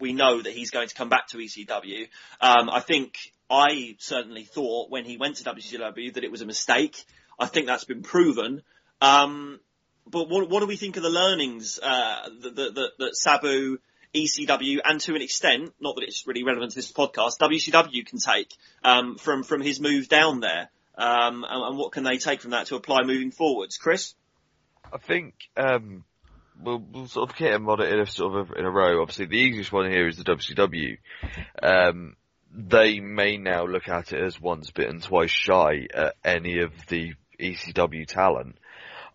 we know that he's going to come back to ECW. Um, I think I certainly thought when he went to WCW that it was a mistake. I think that's been proven. Um, but what, what do we think of the learnings uh, that, that, that, Sabu, ECW, and to an extent, not that it's really relevant to this podcast, WCW can take um, from from his move down there, um, and, and what can they take from that to apply moving forwards, Chris? I think um, we'll, we'll sort of hit them on it in a sort of in a row. Obviously, the easiest one here is the WCW. Um, they may now look at it as once bitten, twice shy at any of the ECW talent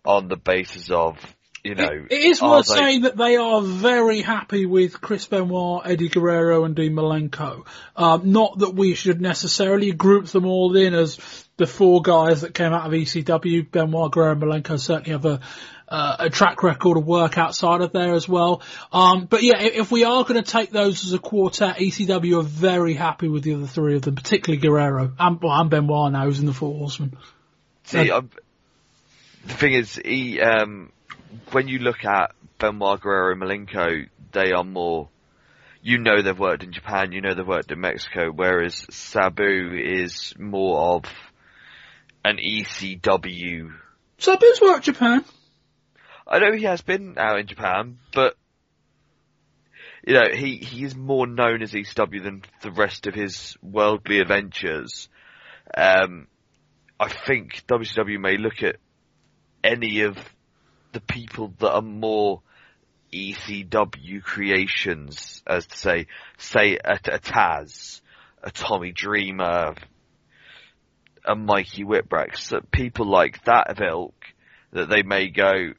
on the basis of, you know, It- it is worth they- saying that they are very happy with Chris Benoit, Eddie Guerrero, and Dean Malenko. Um, not that we should necessarily group them all in as the four guys that came out of ECW. Benoit, Guerrero, and Malenko certainly have a uh, a track record of work outside of there as well. Um, but yeah, i- if we are going to take those as a quartet, ECW are very happy with the other three of them, particularly Guerrero and, well, and Benoit now, who's in the Four Horsemen. See, I'm, the thing is, he, um, when you look at Benoit Guerrero and Malenko, they are more, you know they've worked in Japan, you know they've worked in Mexico, whereas Sabu is more of an ECW. Sabu's worked Japan. I know he has been out in Japan, but you know he he is more known as ECW than the rest of his worldly adventures. Um, I think WCW may look at any of the people that are more ECW creations, as to say, say a, a Taz, a Tommy Dreamer, a Mikey Whipwreck, so people like that of ilk, that they may go,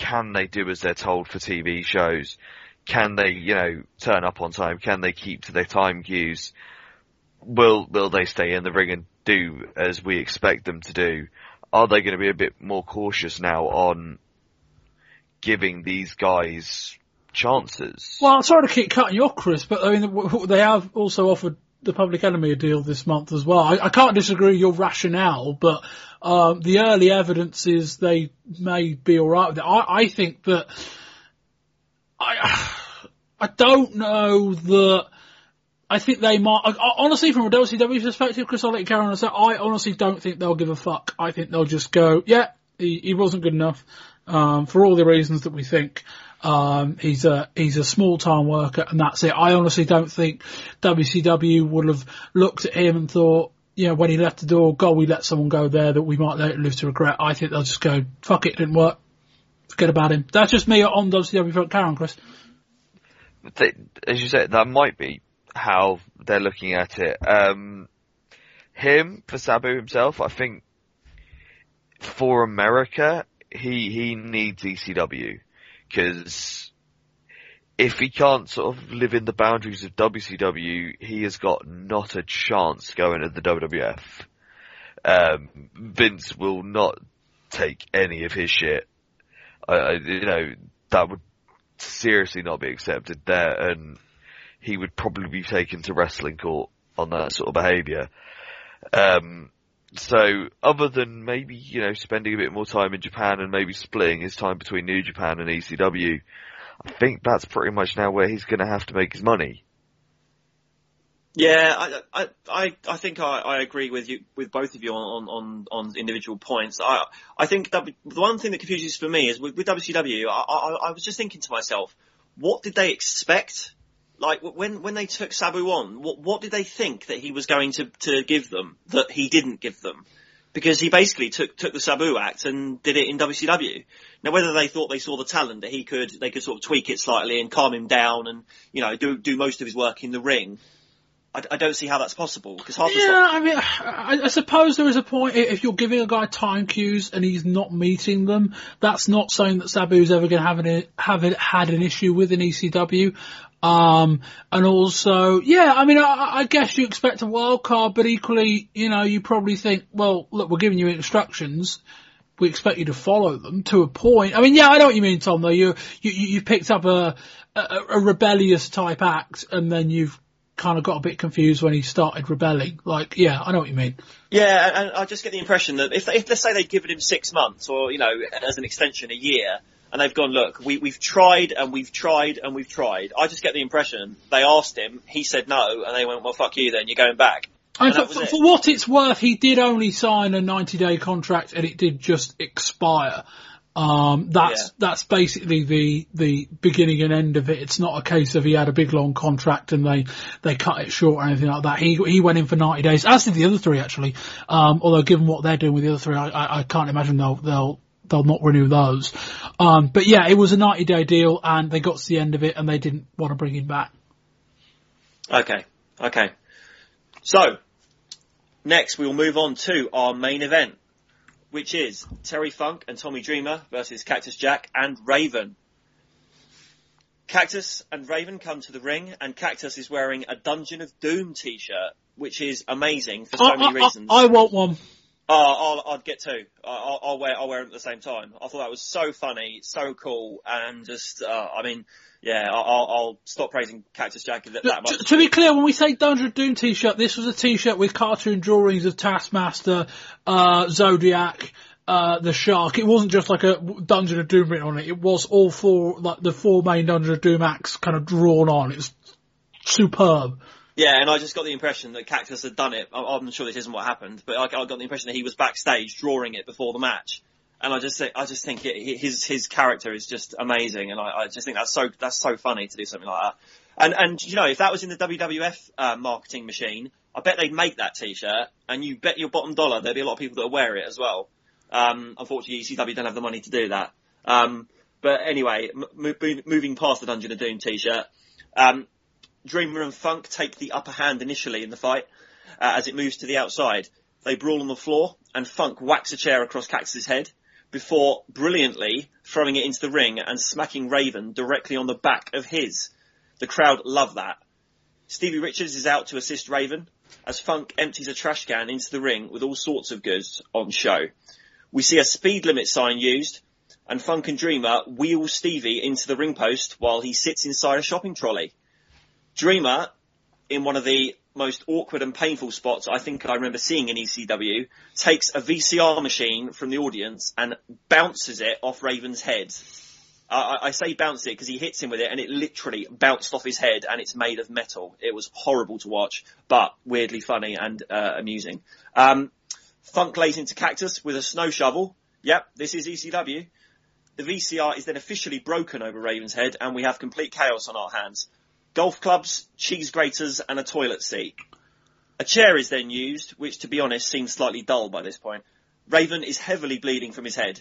can they do as they're told for TV shows? Can they, you know, turn up on time? Can they keep to their time cues? Will, will they stay in the ring and do as we expect them to do? Are they going to be a bit more cautious now on giving these guys chances? Well, I'm sorry to keep cutting you off, Chris, but I mean, they have also offered the Public Enemy deal this month as well. I, I can't disagree with your rationale, but um, the early evidence is they may be alright with it. I, I think that I I don't know that. I think they might. Honestly, from a WCW perspective, Chris, I'll let you and I honestly don't think they'll give a fuck. I think they'll just go, yeah, he, he wasn't good enough um, for all the reasons that we think. Um, he's a he's a small time worker, and that's it. I honestly don't think WCW would have looked at him and thought, you know, when he left the door, God, we let someone go there that we might later live to regret. I think they'll just go, fuck it, it didn't work. Forget about him. That's just me on WCW front. On, Chris. they, as you said, that might be how they're looking at it. Um, him for Sabu himself, I think for America, he he needs ECW because if he can't sort of live in the boundaries of WCW, he has got not a chance going to the WWF. Um, Vince will not take any of his shit. You know, that would seriously not be accepted there, and he would probably be taken to wrestling court on that sort of behaviour. Um, so, other than maybe you know spending a bit more time in Japan and maybe splitting his time between New Japan and ECW, I think that's pretty much now where he's going to have to make his money. Yeah, I, I, I, think I, I agree with you, with both of you on, on, on individual points. I, I think w, the one thing that confuses for me is with, with WCW, I, I, I was just thinking to myself, what did they expect? Like when, when they took Sabu on, what, what did they think that he was going to, to give them that he didn't give them? Because he basically took, took the Sabu act and did it in WCW. Now whether they thought they saw the talent that he could, they could sort of tweak it slightly and calm him down and, you know, do, do most of his work in the ring. I, I don't see how that's possible because half the Yeah, I mean, I, I suppose there is a point if you're giving a guy time cues and he's not meeting them. That's not saying that Sabu's ever going to have an have it, had an issue with an ECW. Um, and also, yeah, I mean, I, I guess you expect a wild card, but equally, you know, you probably think, well, look, we're giving you instructions. We expect you to follow them to a point. I mean, yeah, I know what you mean, Tom. Though you you you picked up a a, a rebellious type act, and then you've kind of got a bit confused when he started rebelling. Like, yeah, I know what you mean. Yeah, and, I just get the impression that if, if let's say they'd given him six months or, you know, as an extension a year, and they've gone, look, we, we've tried and we've tried and we've tried. I just get the impression they asked him, he said no, and they went, well, fuck you then, you're going back. And And for, for, it. for what it's worth, he did only sign a 90 day contract and it did just expire. Um, that's, Yeah. that's basically the, the beginning and end of it. It's not a case of he had a big long contract and they, they cut it short or anything like that. He, he went in for 90 days, as did the other three actually. Um, although given what they're doing with the other three, I, I, I can't imagine they'll, they'll they'll not renew those. Um, but yeah, it was a 90 day deal and they got to the end of it and they didn't want to bring him back. Okay, okay. So, next we will move on to our main event, which is Terry Funk and Tommy Dreamer versus Cactus Jack and Raven. Cactus and Raven come to the ring, and Cactus is wearing a Dungeon of Doom t-shirt, which is amazing for so I, many I- reasons. I, I want one. Oh, I'll, I'd get two. I'll, I'll wear, I'll wear them at the same time. I thought that was so funny, so cool, and just, uh, I mean, yeah, I'll, I'll, stop praising Cactus Jack that, To, much. to be clear, when we say Dungeon of Doom t-shirt, this was a t-shirt with cartoon drawings of Taskmaster, uh, Zodiac, uh, the Shark. It wasn't just like a Dungeon of Doom written on it. It was all four, like the four main Dungeon of Doom acts kind of drawn on. It was superb. Yeah, and I just got the impression that Cactus had done it. I- I'm sure this isn't what happened, but I, got the impression that he was backstage drawing it before the match. And I just think, I just think it, his his character is just amazing, and I, I just think that's so that's so funny to do something like that. And and you know, if that was in the WWF uh, marketing machine, I bet they'd make that T-shirt, and you bet your bottom dollar there'd be a lot of people that would wear it as well. Um, unfortunately, ECW don't have the money to do that. Um, but anyway, m- mo- moving past the Dungeon of Doom T-shirt, um, Dreamer and Funk take the upper hand initially in the fight uh, as it moves to the outside. They brawl on the floor and Funk whacks a chair across Cactus's head before brilliantly throwing it into the ring and smacking Raven directly on the back of his. The crowd love that. Stevie Richards is out to assist Raven as Funk empties a trash can into the ring with all sorts of goods on show. We see a speed limit sign used and Funk and Dreamer wheel Stevie into the ring post while he sits inside a shopping trolley. Dreamer, in one of the most awkward and painful spots I think I remember seeing in ECW, takes a VCR machine from the audience and bounces it off Raven's head. I, I say bounce it because he hits him with it and it literally bounced off his head and it's made of metal. It was horrible to watch, but weirdly funny and uh, amusing. Um, Funk lays into Cactus with a snow shovel. Yep, this is ECW. The VCR is then officially broken over Raven's head and we have complete chaos on our hands golf clubs, cheese graters, and a toilet seat. A chair is then used, which to be honest seems slightly dull by this point. Raven is heavily bleeding from his head.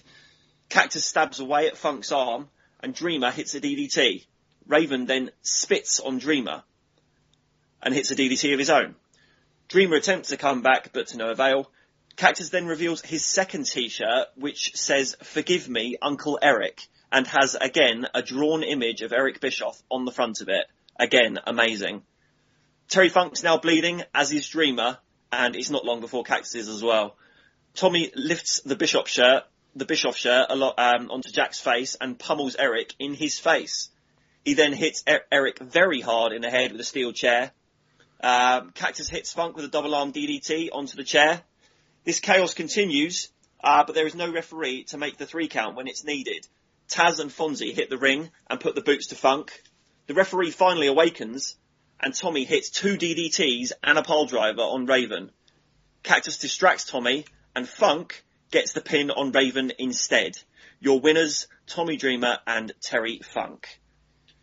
Cactus stabs away at Funk's arm, and Dreamer hits a DDT. Raven then spits on Dreamer and hits a DDT of his own. Dreamer attempts to come back, but to no avail. Cactus then reveals his second t-shirt, which says, Forgive me, Uncle Eric, and has again a drawn image of Eric Bischoff on the front of it. Again, amazing. Terry Funk's now bleeding, as is Dreamer, and it's not long before Cactus is as well. Tommy lifts the Bishop shirt, the Bischoff shirt, a lot, um, onto Jack's face and pummels Eric in his face. He then hits er- Eric very hard in the head with a steel chair. Um, Cactus hits Funk with a double arm DDT onto the chair. This chaos continues, uh, but there is no referee to make the three count when it's needed. Taz and Fonzie hit the ring and put the boots to Funk. The referee finally awakens, and Tommy hits two DDTs and a pile driver on Raven. Cactus distracts Tommy, and Funk gets the pin on Raven instead. Your winners, Tommy Dreamer and Terry Funk.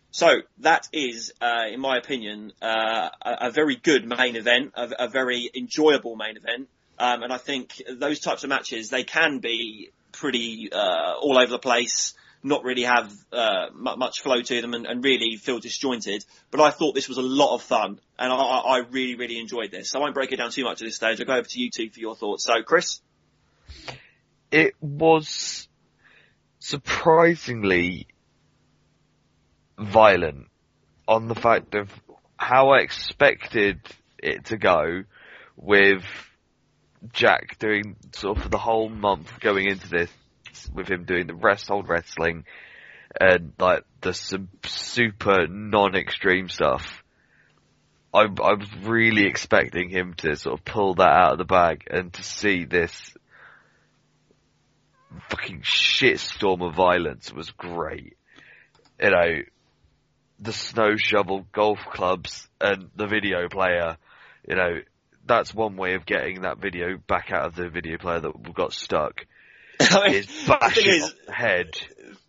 So that is, uh, in my opinion, uh, a, a very good main event, a, a very enjoyable main event, um, and I think those types of matches they can be pretty uh, all over the place, not really have uh, much flow to them, and, and really feel disjointed. But I thought this was a lot of fun, and I, I really, really enjoyed this. So I won't break it down too much at this stage. I'll go over to you two for your thoughts. So, Chris. it was surprisingly violent on the fact of how I expected it to go with Jack doing sort of the whole month going into this with him doing the rest hold wrestling and like the super non-extreme stuff. I, I was really expecting him to sort of pull that out of the bag and to see this fucking shitstorm of violence was great. You know, the snow shovel, golf clubs, and the video player, you know, that's one way of getting that video back out of the video player that got stuck. I mean, Is bashing is, the head.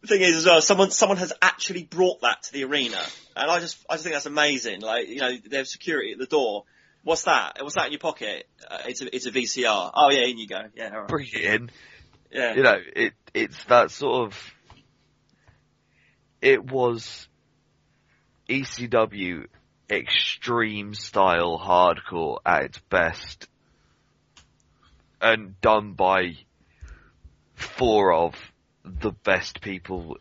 the thing is as well, someone someone has actually brought that to the arena, and I just I just think that's amazing. Like you know, they have security at the door. What's that? What's that in your pocket? Uh, it's a it's a VCR. Oh yeah, in you go. Yeah, all right. Bring it in. Yeah. You know, it it's that sort of. It was ECW extreme style hardcore at its best, and done by four of the best people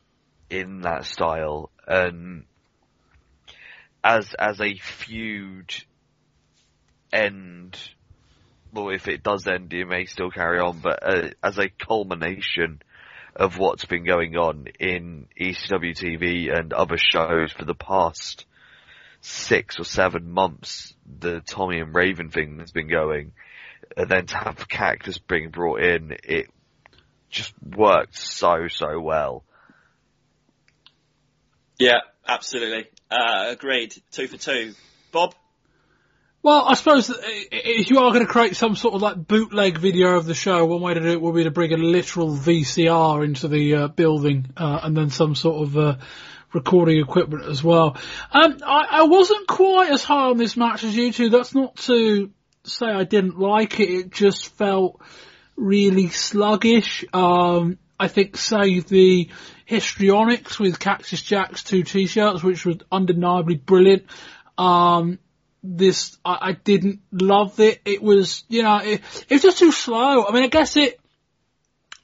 in that style, and as as a feud end. Well, if it does end, it may still carry on, but uh, as a culmination of what's been going on in ECW TV and other shows for the past six or seven months, the Tommy and Raven thing that's been going, and then to have Cactus being brought in, it just worked so, so well. Yeah, absolutely. Uh, agreed. Two for two. Bob? Well, I suppose if you are going to create some sort of like bootleg video of the show, one way to do it would be to bring a literal VCR into the uh, building uh, and then some sort of uh, recording equipment as well. Um, I, I wasn't quite as high on this match as you two. That's not to say I didn't like it. It just felt really sluggish. Um, I think, say, the histrionics with Cactus Jack's two t-shirts, which was undeniably brilliant. Um, this, I, I, didn't love it. It was, you know, it, it was just too slow. I mean, I guess it,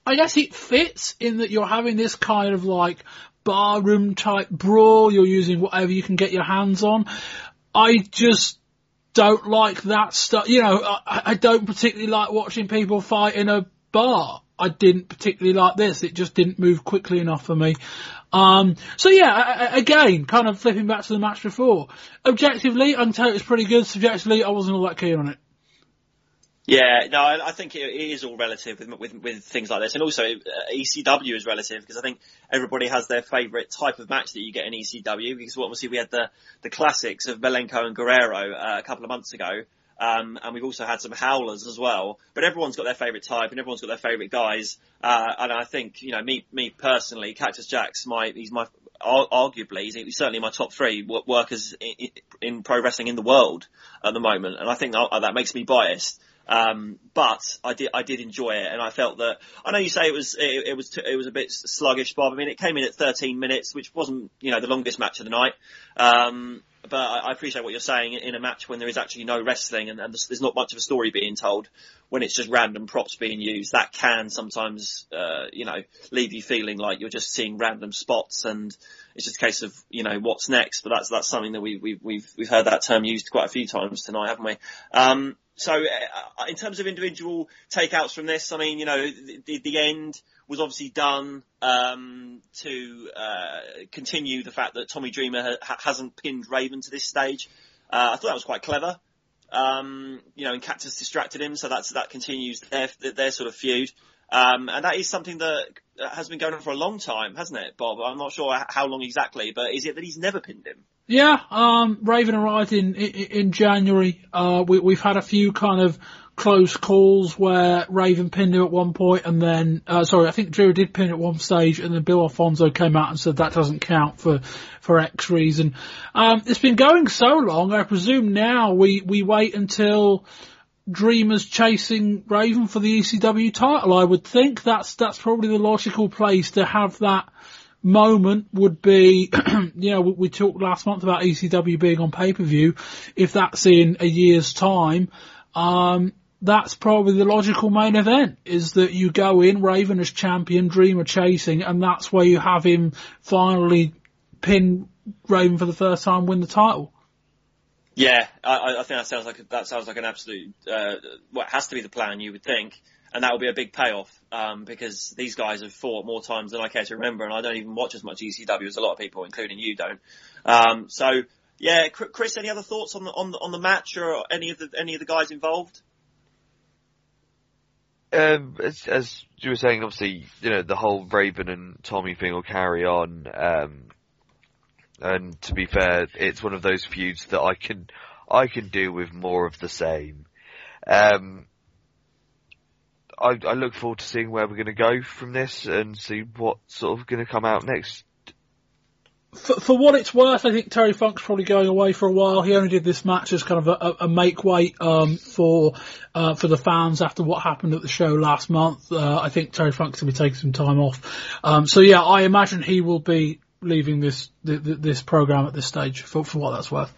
I guess it fits in that you're having this kind of like barroom type brawl. You're using whatever you can get your hands on. I just don't like that stuff. You know, I, I don't particularly like watching people fight in a bar. I didn't particularly like this. It just didn't move quickly enough for me. Um, so yeah, again, kind of flipping back to the match before. Objectively, I can tell it was pretty good. Subjectively, I wasn't all that keen on it. Yeah, no, I, I think it, it is all relative with, with, with things like this, and also uh, ECW is relative because I think everybody has their favourite type of match that you get in ECW. Because obviously we had the the classics of Malenko and Guerrero uh, a couple of months ago, um, and we've also had some howlers as well. But everyone's got their favourite type, and everyone's got their favourite guys. Uh, and I think you know me me personally, Cactus Jack's my he's my arguably he's certainly my top three workers in, in pro wrestling in the world at the moment, and I think that, that makes me biased. Um, but I did, I did enjoy it, and I felt that. I know you say it was, it, it was, it was a bit sluggish, Bob. I mean, it came in at 13 minutes, which wasn't, you know, the longest match of the night. Um, but I, I appreciate what you're saying in a match when there is actually no wrestling and, and there's not much of a story being told. When it's just random props being used, that can sometimes, uh, you know, leave you feeling like you're just seeing random spots and it's just a case of, you know, what's next. But that's that's something that we, we, we've we've heard that term used quite a few times tonight, haven't we? Um, so uh, in terms of individual takeouts from this, I mean, you know, the, the end was obviously done um, to uh, continue the fact that Tommy Dreamer ha- hasn't pinned Raven to this stage. Uh, I thought that was quite clever. Um, you know, and Cactus distracted him, so that's that continues their their sort of feud. Um, and that is something that has been going on for a long time, hasn't it, Bob? I'm not sure how long exactly, but is it that he's never pinned him? Yeah, um, Raven arrived in in, in January. Uh, we, we've had a few kind of close calls where Raven pinned him at one point, and then uh, sorry, I think Drew did pin at one stage, and then Bill Alfonso came out and said that doesn't count for for X reason. Um, it's been going so long. I presume now we we wait until. Dreamers chasing Raven for the ECW title. I would think that's that's probably the logical place to have that moment would be, you know, we, talked last month about ECW being on pay-per-view. If that's in a year's time, um, that's probably the logical main event is that you go in Raven as champion, Dreamer chasing, and that's where you have him finally pin Raven for the first time, win the title. Yeah, I, I think that sounds like that sounds like an absolute. Uh, well, has to be the plan, you would think and that will be a big payoff um, because these guys have fought more times than I care to remember, and I don't even watch as much ECW as a lot of people, including you, don't. Um, so, yeah, Chris, any other thoughts on the on the on the match or any of the any of the guys involved? Um, as, as you were saying, obviously, you know, the whole Raven and Tommy thing will carry on. Um, and to be fair, it's one of those feuds that I can, I can do with more of the same. Um, I, I look forward to seeing where we're going to go from this and see what's sort of going to come out next. for, for what it's worth, I think Terry Funk's probably going away for a while. He only did this match as kind of a, a make weight um, for uh, for the fans after what happened at the show last month. Uh, I think Terry Funk's going to be taking some time off. Um, so yeah, I imagine he will be leaving this th- th- this program at this stage for for what that's worth.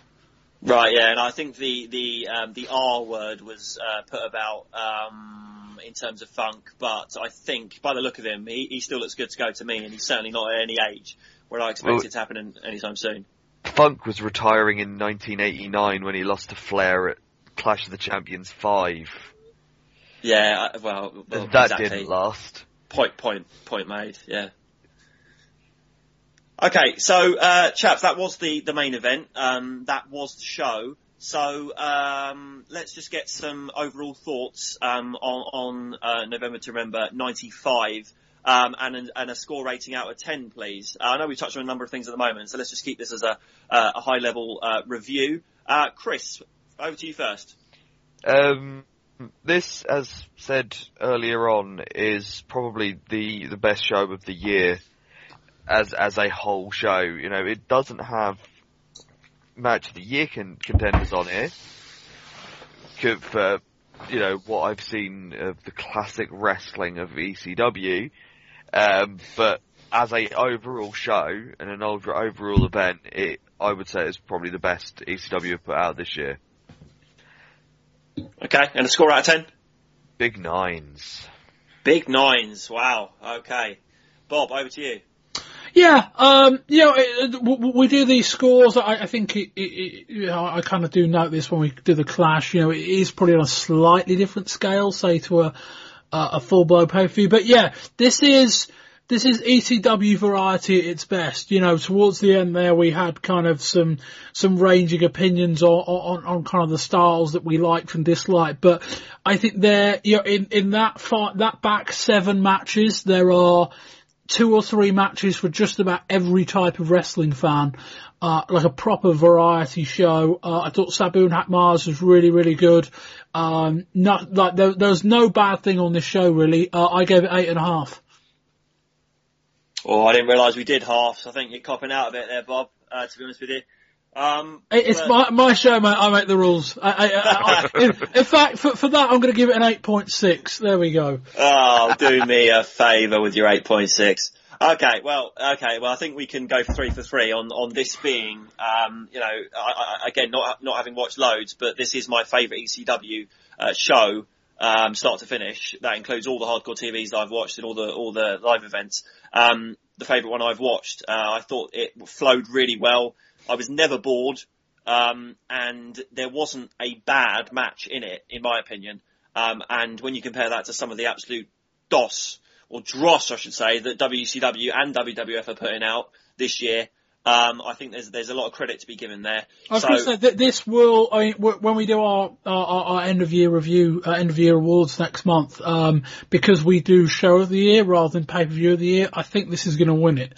Right, yeah, and I think the the um, the R word was uh, put about um, in terms of Funk, but I think by the look of him, he, he still looks good to go to me, and he's certainly not at any age where I expect Well- it to happen in, anytime soon. Funk was retiring in 1989 when he lost to Flair at Clash of the Champions 5. Yeah, well, well that exactly. didn't last. Point, point, point made. Yeah. Okay, so uh, chaps, that was the the main event. Um, that was the show. So um, let's just get some overall thoughts um, on, on uh, November to Remember '95. Um, and, and a score rating out of 10, please. Uh, I know we touched on a number of things at the moment, so let's just keep this as a, uh, a high level uh, review. Uh, Chris, over to you first. Um, this, as said earlier on, is probably the, the best show of the year as as a whole show. You know, it doesn't have match of the year con- contenders on here for you know what I've seen of the classic wrestling of ECW, um, but as a overall show and an over, overall event, it I would say is probably the best ECW have put out this year. Okay, and a score out of 10? Big nines. Big nines. Wow. Okay. Bob, over to you. Yeah, um, you know, we do these scores. I, I think it, it, you know, I kind of do note this when we do the clash. You know, it is probably on a slightly different scale, say to a a, full blow pay per view. But yeah, this is this is ECW variety at its best. You know, towards the end there, we had kind of some some ranging opinions on on, on kind of the styles that we liked and disliked. But I think there, you know, in in that far, that back seven matches, there are two or three matches for just about every type of wrestling fan. Uh, like a proper variety show. Uh, I thought Sabu and Hack Meyers was really, really good. Um, not, like, there, there was no bad thing on this show really. Uh, I gave it eight and a half. Oh, I didn't realise we did halves. I think you're copping out a bit there, Bob, uh, to be honest with you. Um, It's but- my, my show, mate. I make the rules. I, I, I, in, in fact, for, for that, I'm going to give it an 8.6. There we go. Oh, do me a favour with your 8.6. Okay, well, okay, well, I think we can go three for three on, on this being, um, you know, I, I, again, not, not having watched loads, but this is my favourite ECW, uh, show, um, start to finish. That includes all the hardcore TVs that I've watched and all the, all the live events. Um, the favourite one I've watched, uh, I thought it flowed really well. I was never bored, um, and there wasn't a bad match in it, in my opinion. Um, and when you compare that to some of the absolute DOS, or dross, I should say, that WCW and WWF are putting out this year, um, I think there's there's a lot of credit to be given there. I was so, going to say that this will, I mean, when we do our, our, our end of year review, uh, end of year awards next month, um, because we do show of the year rather than pay per view of the year, I think this is going to win it.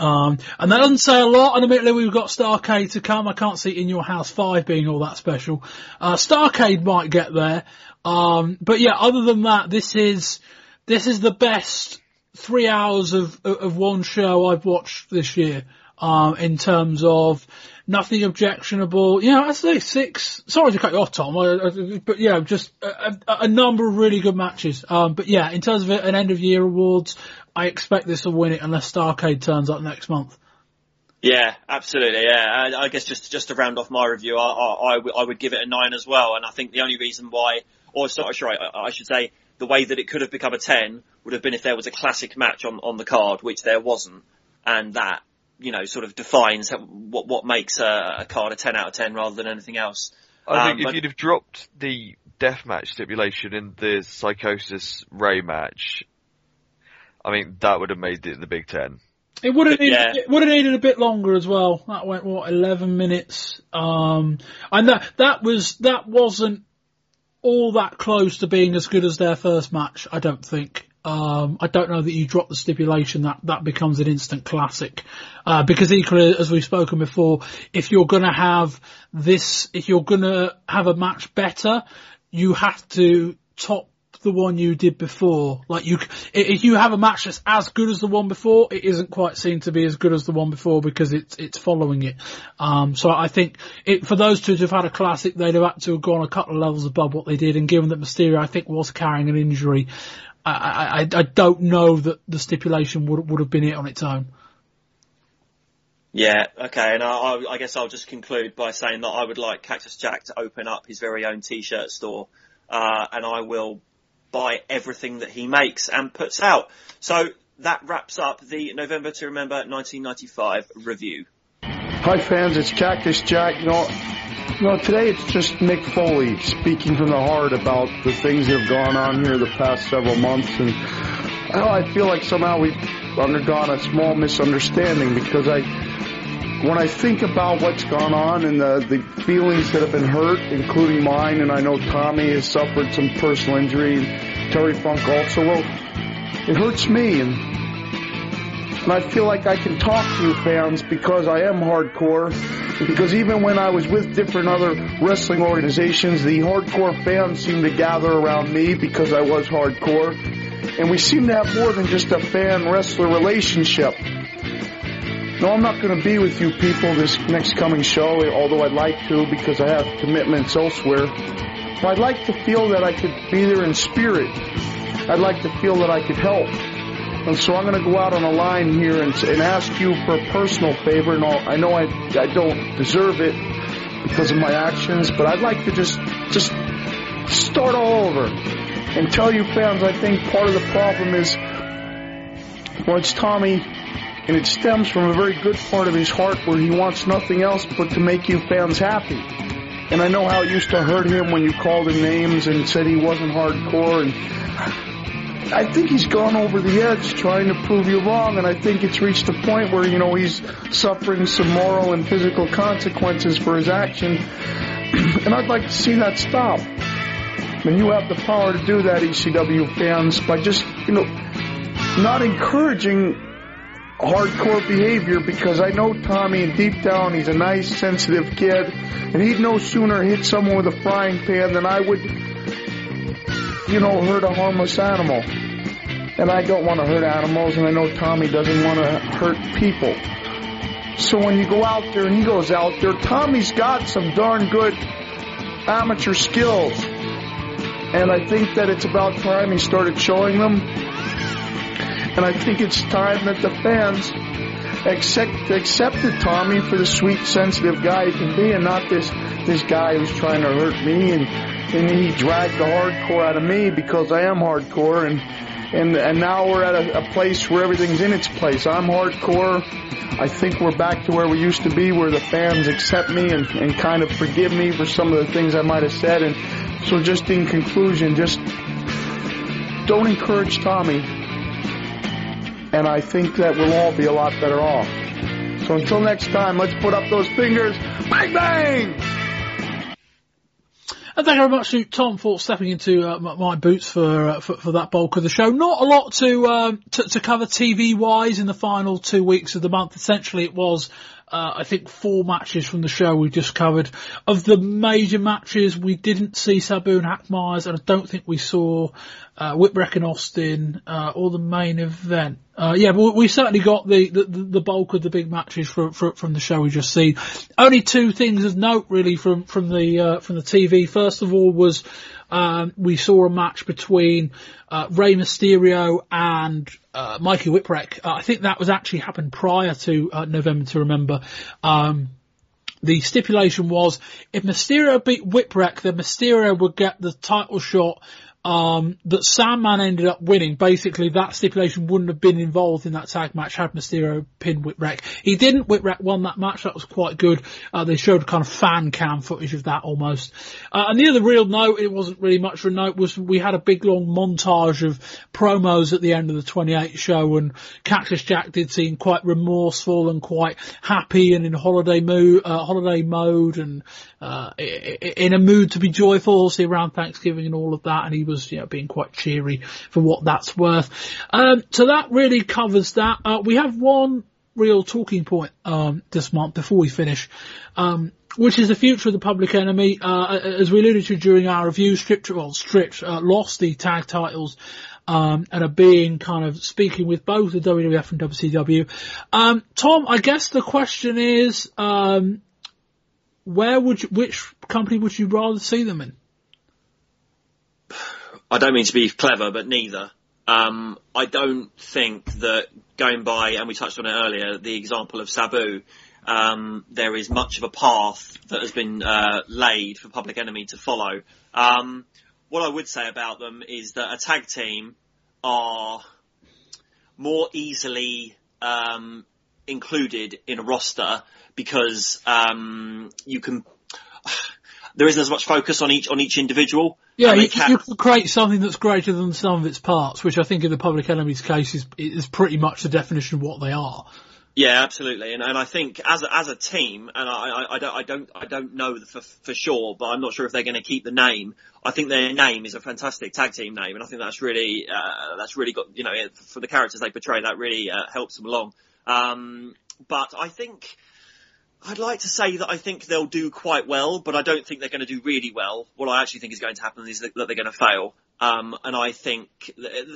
Um, and that doesn't say a lot, and admittedly we've got Starcade to come. I can't see In Your House 5 being all that special. Uh, Starcade might get there. Um, but yeah, other than that, this is, this is the best three hours of, of one show I've watched this year. Um, in terms of nothing objectionable, you know, I'd say six, sorry to cut you off, Tom, I, I, but yeah, just a, a, number of really good matches. Um, but yeah, in terms of an end of year awards, I expect this will win it unless Starcade turns up next month. Yeah, absolutely. Yeah, I guess just just to round off my review, I, I, I would- would give it a nine as well. And I think the only reason why, or sorry, sorry, I, I should say, the way that it could have become a ten would have been if there was a classic match on on the card, which there wasn't, and that you know sort of defines what what makes a, a card a ten out of ten rather than anything else. I Um, think if but- you'd have dropped the deathmatch stipulation in the Psychosis Rey match, I mean that would have made it the Big Ten. It would have needed, Yeah. it would have needed a bit longer as well. That went what eleven minutes, um, and that that was that wasn't all that close to being as good as their first match. I don't think. Um, I don't know that you drop the stipulation that that becomes an instant classic, uh, because equally as we've spoken before, if you're going to have this, if you're going to have a match better, you have to top the one you did before. Like you, if you have a match that's as good as the one before, it isn't quite seen to be as good as the one before because it's it's following it. Um, so I think it, for those two to have had a classic, they'd have had to have gone a couple of levels above what they did. And given that Mysterio, I think, was carrying an injury, I, I, I don't know that the stipulation would would have been it on its own. Yeah, okay, and I, I guess I'll just conclude by saying that I would like Cactus Jack to open up his very own t-shirt store, uh, and I will buy everything that he makes and puts out. So that wraps up the November to Remember 1995 review. Hi fans, it's Cactus Jack. You know, you know, today it's just Mick Foley speaking from the heart about the things that have gone on here the past several months, and I feel like somehow we've undergone a small misunderstanding because I when I think about what's gone on and the, the feelings that have been hurt, including mine, and I know Tommy has suffered some personal injury, and Terry Funk also, well, it hurts me, and, and I feel like I can talk to you fans because I am hardcore, because even when I was with different other wrestling organizations, the hardcore fans seemed to gather around me because I was hardcore, and we seem to have more than just a fan-wrestler relationship. No, I'm not going to be with you people this next coming show, although I'd like to because I have commitments elsewhere. But I'd like to feel that I could be there in spirit. I'd like to feel that I could help. And so I'm going to go out on a line here and, and ask you for a personal favor. And I know I, I don't deserve it because of my actions, but I'd like to just, just start all over and tell you fans I think part of the problem is, well, it's Tommy and it stems from a very good part of his heart where he wants nothing else but to make you fans happy. And I know how it used to hurt him when you called him names and said he wasn't hardcore and I think he's gone over the edge trying to prove you wrong and I think it's reached a point where, you know, he's suffering some moral and physical consequences for his action and I'd like to see that stop. And you have the power to do that, ECW fans, by just, you know, not encouraging hardcore behavior because I know Tommy and deep down he's a nice, sensitive kid and he'd no sooner hit someone with a frying pan than I would, you know, hurt a harmless animal. And I don't want to hurt animals and I know Tommy doesn't want to hurt people. So when you go out there and he goes out there, Tommy's got some darn good amateur skills. And I think that it's about time he started showing them and I think it's time that the fans accept, accepted Tommy for the sweet, sensitive guy he can be and not this, this guy who's trying to hurt me and, and he dragged the hardcore out of me because I am hardcore and, and, and now we're at a, a place where everything's in its place. I'm hardcore. I think we're back to where we used to be where the fans accept me and, and kind of forgive me for some of the things I might have said. And so just in conclusion, just don't encourage Tommy and I think that we'll all be a lot better off. So until next time, let's put up those fingers. Bang, bang! And thank you very much to Tom for stepping into uh, my boots for, uh, for, for that bulk of the show. Not a lot to um, to, to cover TV wise in the final two weeks of the month. Essentially, it was uh, I think four matches from the show we just covered. Of the major matches, we didn't see Sabu and Hack Meyers, and I don't think we saw uh, and Austin uh, or the main event. Uh, yeah, but we certainly got the, the, the bulk of the big matches from, from, from the show we just seen. Only two things of note really from from the uh, from the TV. First of all was um, we saw a match between uh, Rey Mysterio and uh, Mikey Whipwreck. Uh, I think that was actually happened prior to uh, November to Remember. Um, the stipulation was if Mysterio beat Whipwreck, then Mysterio would get the title shot um, that Sandman ended up winning. Basically, that stipulation wouldn't have been involved in that tag match had Mysterio pinned Whipwreck. He didn't. Whipwreck won that match. That was quite good. Uh, they showed kind of fan cam footage of that almost. Uh, and the other real note, it wasn't really much of a note, was we had a big long montage of promos at the end of the 28th show and Cactus Jack did seem quite remorseful and quite happy and in holiday mood, uh, holiday mode and, uh, in a mood to be joyful, see around Thanksgiving and all of that. And he was, you know, being quite cheery for what that's worth. Um, so that really covers that. Uh, we have one real talking point um, this month before we finish. Um, which is the future of the Public Enemy. Uh, as we alluded to during our review, stripped, well, stripped, uh, lost the tag titles. Um, and are being kind of speaking with both the WWF and WCW. Um, Tom, I guess the question is, um, where would you, which company would you rather see them in? I don't mean to be clever, but neither. Um, I don't think that going by, and we touched on it earlier, the example of Sabu, um, there is much of a path that has been uh, laid for Public Enemy to follow. Um, what I would say about them is that a tag team are more easily um, included in a roster because um, you can. There isn't as much focus on each on each individual. Yeah, you, can- you can create something that's greater than some of its parts, which I think in the Public Enemy's case is, is pretty much the definition of what they are. Yeah, absolutely, and and I think as a, as a team, and I, I, I don't I don't I don't know for for sure, but I'm not sure if they're going to keep the name. I think their name is a fantastic tag team name, and I think that's really uh, that's really got you know for the characters they portray that really uh, helps them along. Um, but I think I'd like to say that I think they'll do quite well, but I don't think they're going to do really well. What I actually think is going to happen is that, that they're going to fail. Um, and I think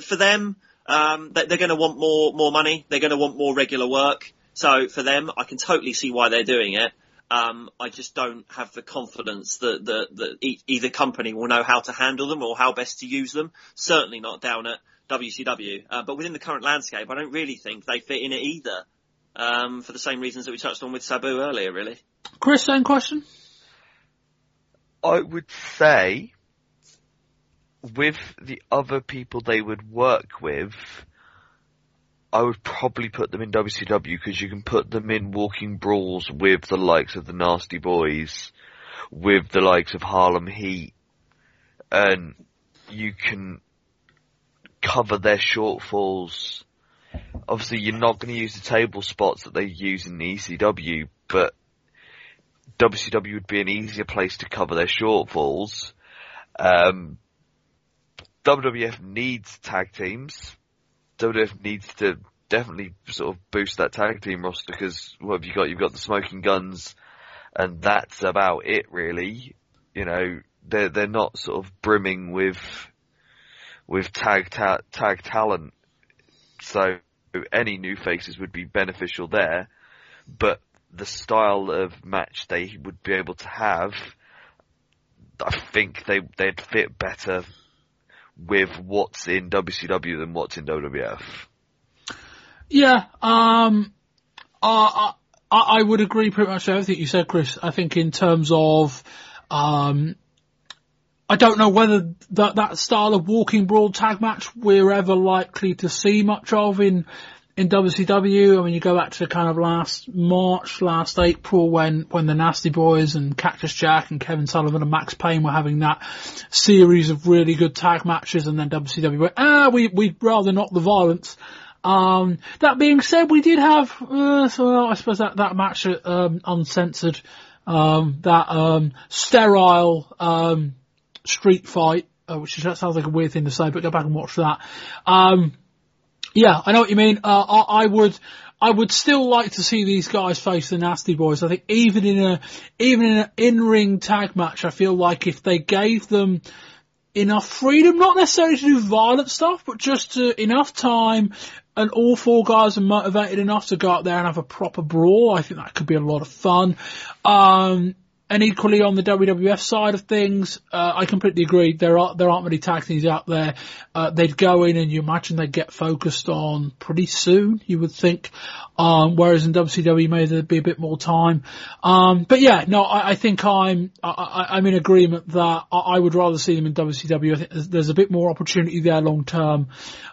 for them, um, they're going to want more more money. They're going to want more regular work. So for them, I can totally see why they're doing it. Um, I just don't have the confidence that, that, that e- either company will know how to handle them or how best to use them. Certainly not down at WCW. Uh, but within the current landscape, I don't really think they fit in it either. Um, for the same reasons that we touched on with Sabu earlier, really. Chris, same question? I would say with the other people they would work with, I would probably put them in WCW because you can put them in walking brawls with the likes of the Nasty Boys, with the likes of Harlem Heat, and you can cover their shortfalls. Obviously, you're not going to use the table spots that they use in the ECW, but WCW would be an easier place to cover their shortfalls. Um, WWF needs tag teams. WWF needs to definitely sort of boost that tag team roster because what have you got? You've got the Smoking Gunns, and that's about it, really. You know, they're they're not sort of brimming with with tag ta- tag talent, so any new faces would be beneficial there. But the style of match they would be able to have, I think they they'd fit better with what's in WCW than what's in WWF. Yeah, um, I, I, I would agree pretty much everything you said, Chris. I think in terms of, um, I don't know whether that, that style of walking brawl tag match we're ever likely to see much of in, in WCW. I mean, you go back to kind of last March, last April when, when the Nasty Boys and Cactus Jack and Kevin Sullivan and Max Payne were having that series of really good tag matches and then WCW went, ah, we, we'd rather not the violence. Um, that being said, we did have, uh, so I suppose that, that match, um, uncensored, um, that, um, sterile, um, street fight, uh, which is, that sounds like a weird thing to say, but go back and watch that. Um, yeah, I know what you mean. Uh, I, I would, I would still like to see these guys face the Nasty Boys. I think even in a, even in an in-ring tag match, I feel like if they gave them enough freedom, not necessarily to do violent stuff, but just to, enough time and all four guys are motivated enough to go out there and have a proper brawl. I think that could be a lot of fun. Um, and equally on the WWF side of things, uh, I completely agree. There are there aren't many tag teams out there. Uh, they'd go in and you imagine they'd get focused on pretty soon. You would think. Um, whereas in WCW maybe there'd be a bit more time. Um, but yeah, no, I, I think I'm I, I'm in agreement that I, I would rather see them in WCW. I think there's, there's a bit more opportunity there long term.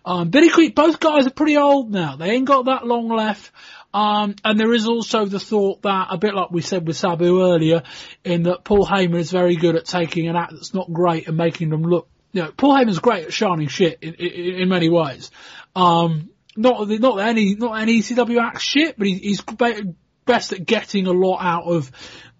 Um, but equally, both guys are pretty old now. They ain't got that long left. Um, and there is also the thought that, a bit like we said with Sabu earlier, in that Paul Heyman is very good at taking an act that's not great and making them look, you know, Paul Heyman's great at shining shit in, in, in many ways. Um, not, not any, not any ECW act shit, but he, he's be- best at getting a lot out of,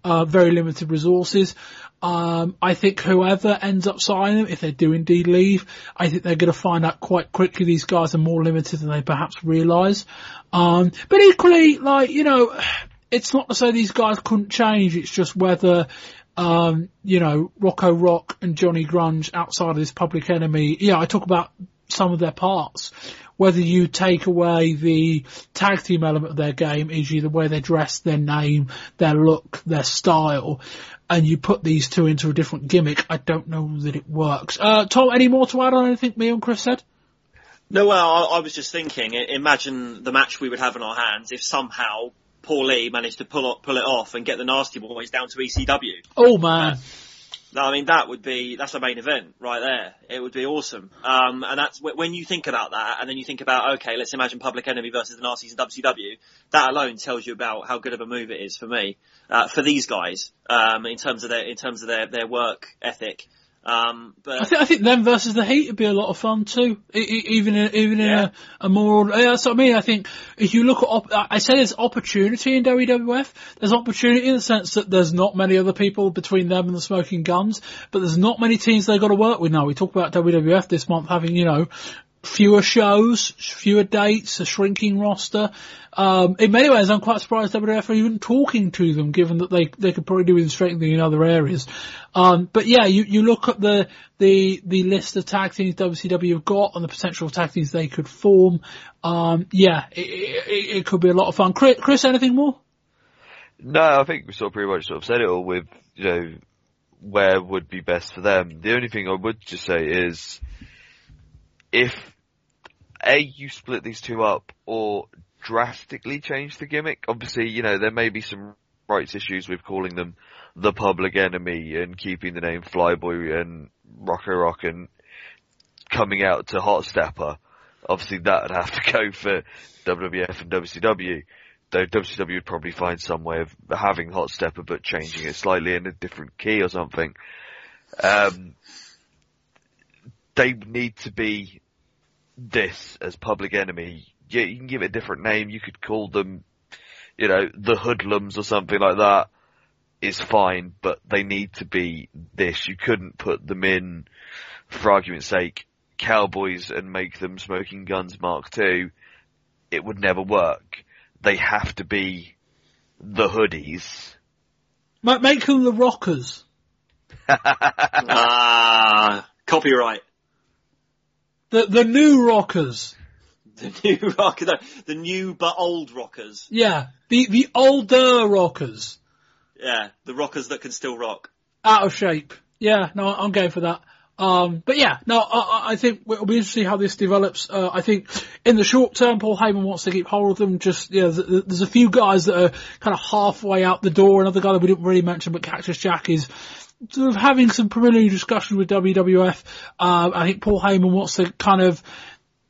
uh, very limited resources. Um, I think whoever ends up signing them, if they do indeed leave, I think they're going to find out quite quickly these guys are more limited than they perhaps realise. Um, but equally, like, you know, it's not to say these guys couldn't change. It's just whether, um, you know, Rocco Rock and Johnny Grunge outside of this public enemy. Yeah, I talk about some of their parts. Whether you take away the tag team element of their game, e.g. the way they dress, their name, their look, their style, and you put these two into a different gimmick, I don't know that it works. Uh, Tom, any more to add on anything me and Chris said? No, well, I, I was just thinking. Imagine the match we would have in our hands if somehow Paul Lee managed to pull it, pull it off and get the Nasty Boys down to ECW. Oh man. No, I mean that would be that's a main event right there. It would be awesome. Um, and that's when you think about that, and then you think about okay, let's imagine Public Enemy versus the Nasties in WCW. That alone tells you about how good of a move it is for me, uh, for these guys, um, in terms of their in terms of their their work ethic. Um, I but think I think them versus the Heat would be a lot of fun too. E- e- even in, even in Yeah. a, a more yeah, that's what I mean. I think if you look at op- I say there's opportunity in WWF. There's opportunity in the sense that there's not many other people between them and the Smoking Gunns, but there's not many teams they've got to work with now. We talk about WWF this month having you know fewer shows, fewer dates, a shrinking roster. Um, in many ways, I'm quite surprised WWF are even talking to them, given that they they could probably do with strengthening in other areas. Um, but yeah, you, you look at the the the list of tag teams WCW have got and the potential tag teams they could form. Um, yeah, it, it, it could be a lot of fun. Chris, Chris anything more? No, I think we sort of pretty much sort of said it all with, you know, where would be best for them. The only thing I would just say is, if A, you split these two up, or drastically change the gimmick, obviously, you know, there may be some rights issues with calling them the public enemy and keeping the name Flyboy and Rocco Rock and coming out to Hot Stepper. Obviously that would have to go for WWF and WCW though WCW would probably find some way of having Hot Stepper but changing it slightly in a different key or something. Um, they need to be this as Public Enemy. Yeah, you can give it a different name. You could call them, you know, the Hoodlums or something like that. Is fine, but they need to be this. You couldn't put them in, for argument's sake, Cowboys and make them Smoking Gunns Mark II. It would never work they have to be the hoodies. Make, make them the Rockers. ah, copyright. The the new Rockers. The new rock, the, new but old rockers. Yeah, the the older Rockers. Yeah, the rockers that can still rock. Out of shape. Yeah, no, I'm going for that. Um, but yeah, no, I, I- think it'll be interesting how this develops. Uh, I think in the short term, Paul Heyman wants to keep hold of them. Just, yeah, th- th- there's a few guys that are kind of halfway out the door. Another guy that we didn't really mention, but Cactus Jack is sort of having some preliminary discussions with WWF. Uh, I think Paul Heyman wants to kind of,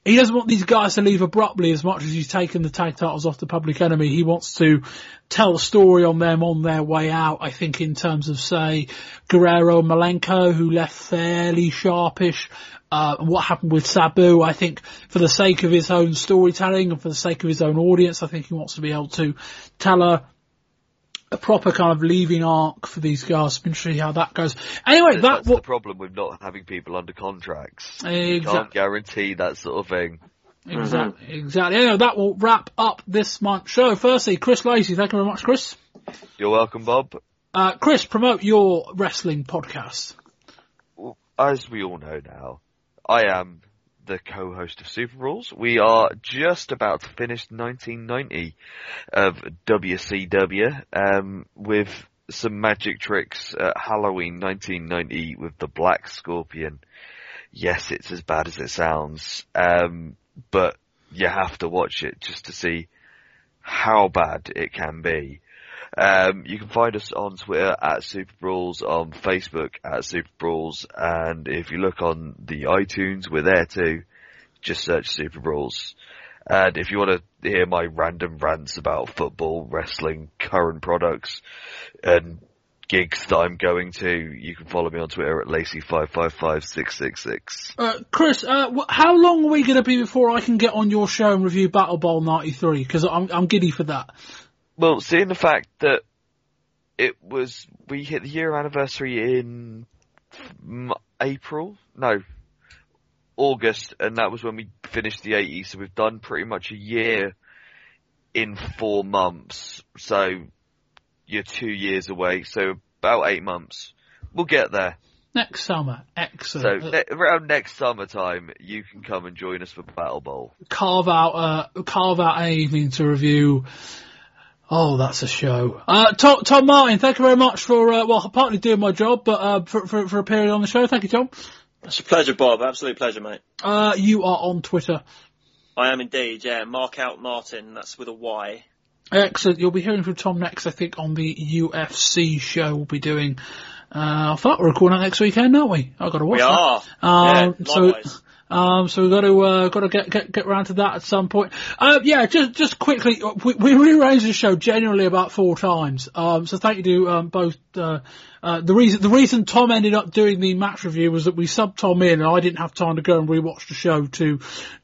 he doesn't want these guys to leave abruptly as much as he's taken the tag titles off the public enemy. He wants to tell a story on them on their way out. I think in terms of say Guerrero and Malenko who left fairly sharpish. Uh, what happened with Sabu, I think for the sake of his own storytelling and for the sake of his own audience, I think he wants to be able to tell a, a proper kind of leaving arc for these guys. I'm interested see how that goes. Anyway, that That's the problem with not having people under contracts. You can't guarantee that sort of thing. Exactly. Exactly. Anyway, that will wrap up this month's show. Firstly, Chris Lacey. Thank you very much, Chris. You're welcome, Bob. Uh, Chris, promote your wrestling podcast. As we all know now, I am the co-host of Super Brawls. We are just about to finish 1990 of WCW, um, with some magic tricks at Halloween 1990 with the Black Scorpion. Yes, it's as bad as it sounds, um, but you have to watch it just to see how bad it can be. Um, you can find us on Twitter at Super Brawls, on Facebook at Super Brawls, and if you look on the iTunes, we're there too. Just search Super Brawls. And if you want to hear my random rants about football, wrestling, current products, and gigs that I'm going to, you can follow me on Twitter at Lacey555666. Uh, Chris, uh, wh- how long are we going to be before I can get on your show and review Battle Bowl 93? Because I'm, I'm giddy for that. Well, seeing the fact that it was, we hit the year anniversary in April? No, August, and that was when we finished the 80s, so we've done pretty much a year in four months. So you're two years away, so about eight months. We'll get there. Next summer, excellent. So ne- around next summertime, you can come and join us for Battle Bowl. carve out a carve out an evening to review. Oh, that's a show. Uh, Tom, Tom Martin, thank you very much for uh, well, partly doing my job, but uh, for, for for a period on the show. Thank you, Tom. It's a pleasure, Bob. Absolute pleasure, mate. Uh, you are on Twitter. I am indeed, yeah. Mark out Martin. That's with a Y. Excellent. You'll be hearing from Tom next, I think, on the UFC show we'll be doing. Uh, I thought we're recording that next weekend, aren't we? I've got to watch We that. are. Um, yeah, so, likewise. Um, so we've got to, uh, got to get, get, get around to that at some point. Uh, yeah, just, just quickly, we, we rearranged the show generally about four times. Um, so thank you to, um, both, uh, uh, the reason, the reason Tom ended up doing the match review was that we subbed Tom in and I didn't have time to go and rewatch the show to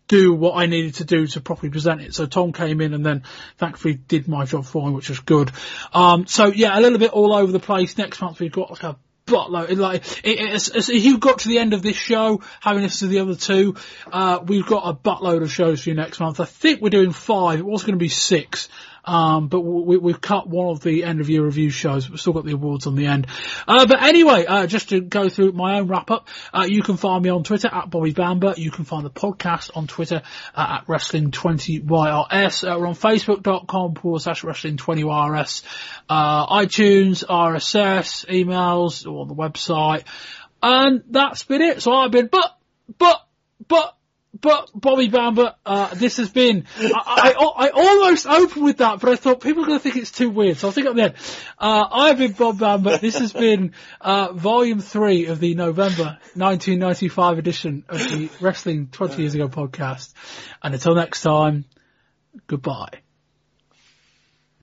do what I needed to do to properly present it. So Tom came in and then thankfully did my job for me, which was good. Um, so yeah, a little bit all over the place. Next month we've got like a buttload. Like, it, if you got to the end of this show, having listened to the other two, uh, we've got a buttload of shows for you next month. I think we're doing five. It was going to be six. Um, but we, we've cut one of the end of year review shows. We've still got the awards on the end. Uh, but anyway, uh, just to go through my own wrap up, uh, you can find me on Twitter at Bobby Bamber. You can find the podcast on Twitter uh, at Wrestling20YRS. Uh, we're on Facebook.com forward slash Wrestling20YRS. Uh, iTunes, RSS, emails, or on the website. And that's been it. So I've been, but, but, but, but Bobby Bamber, uh, this has been, I, I, I almost opened with that, but I thought people are going to think it's too weird, so I'll think at the end. Uh, I've been Bob Bamber. This has been, uh, volume three of the November 1995 edition of the Wrestling 20 Years Ago podcast. And until next time, goodbye.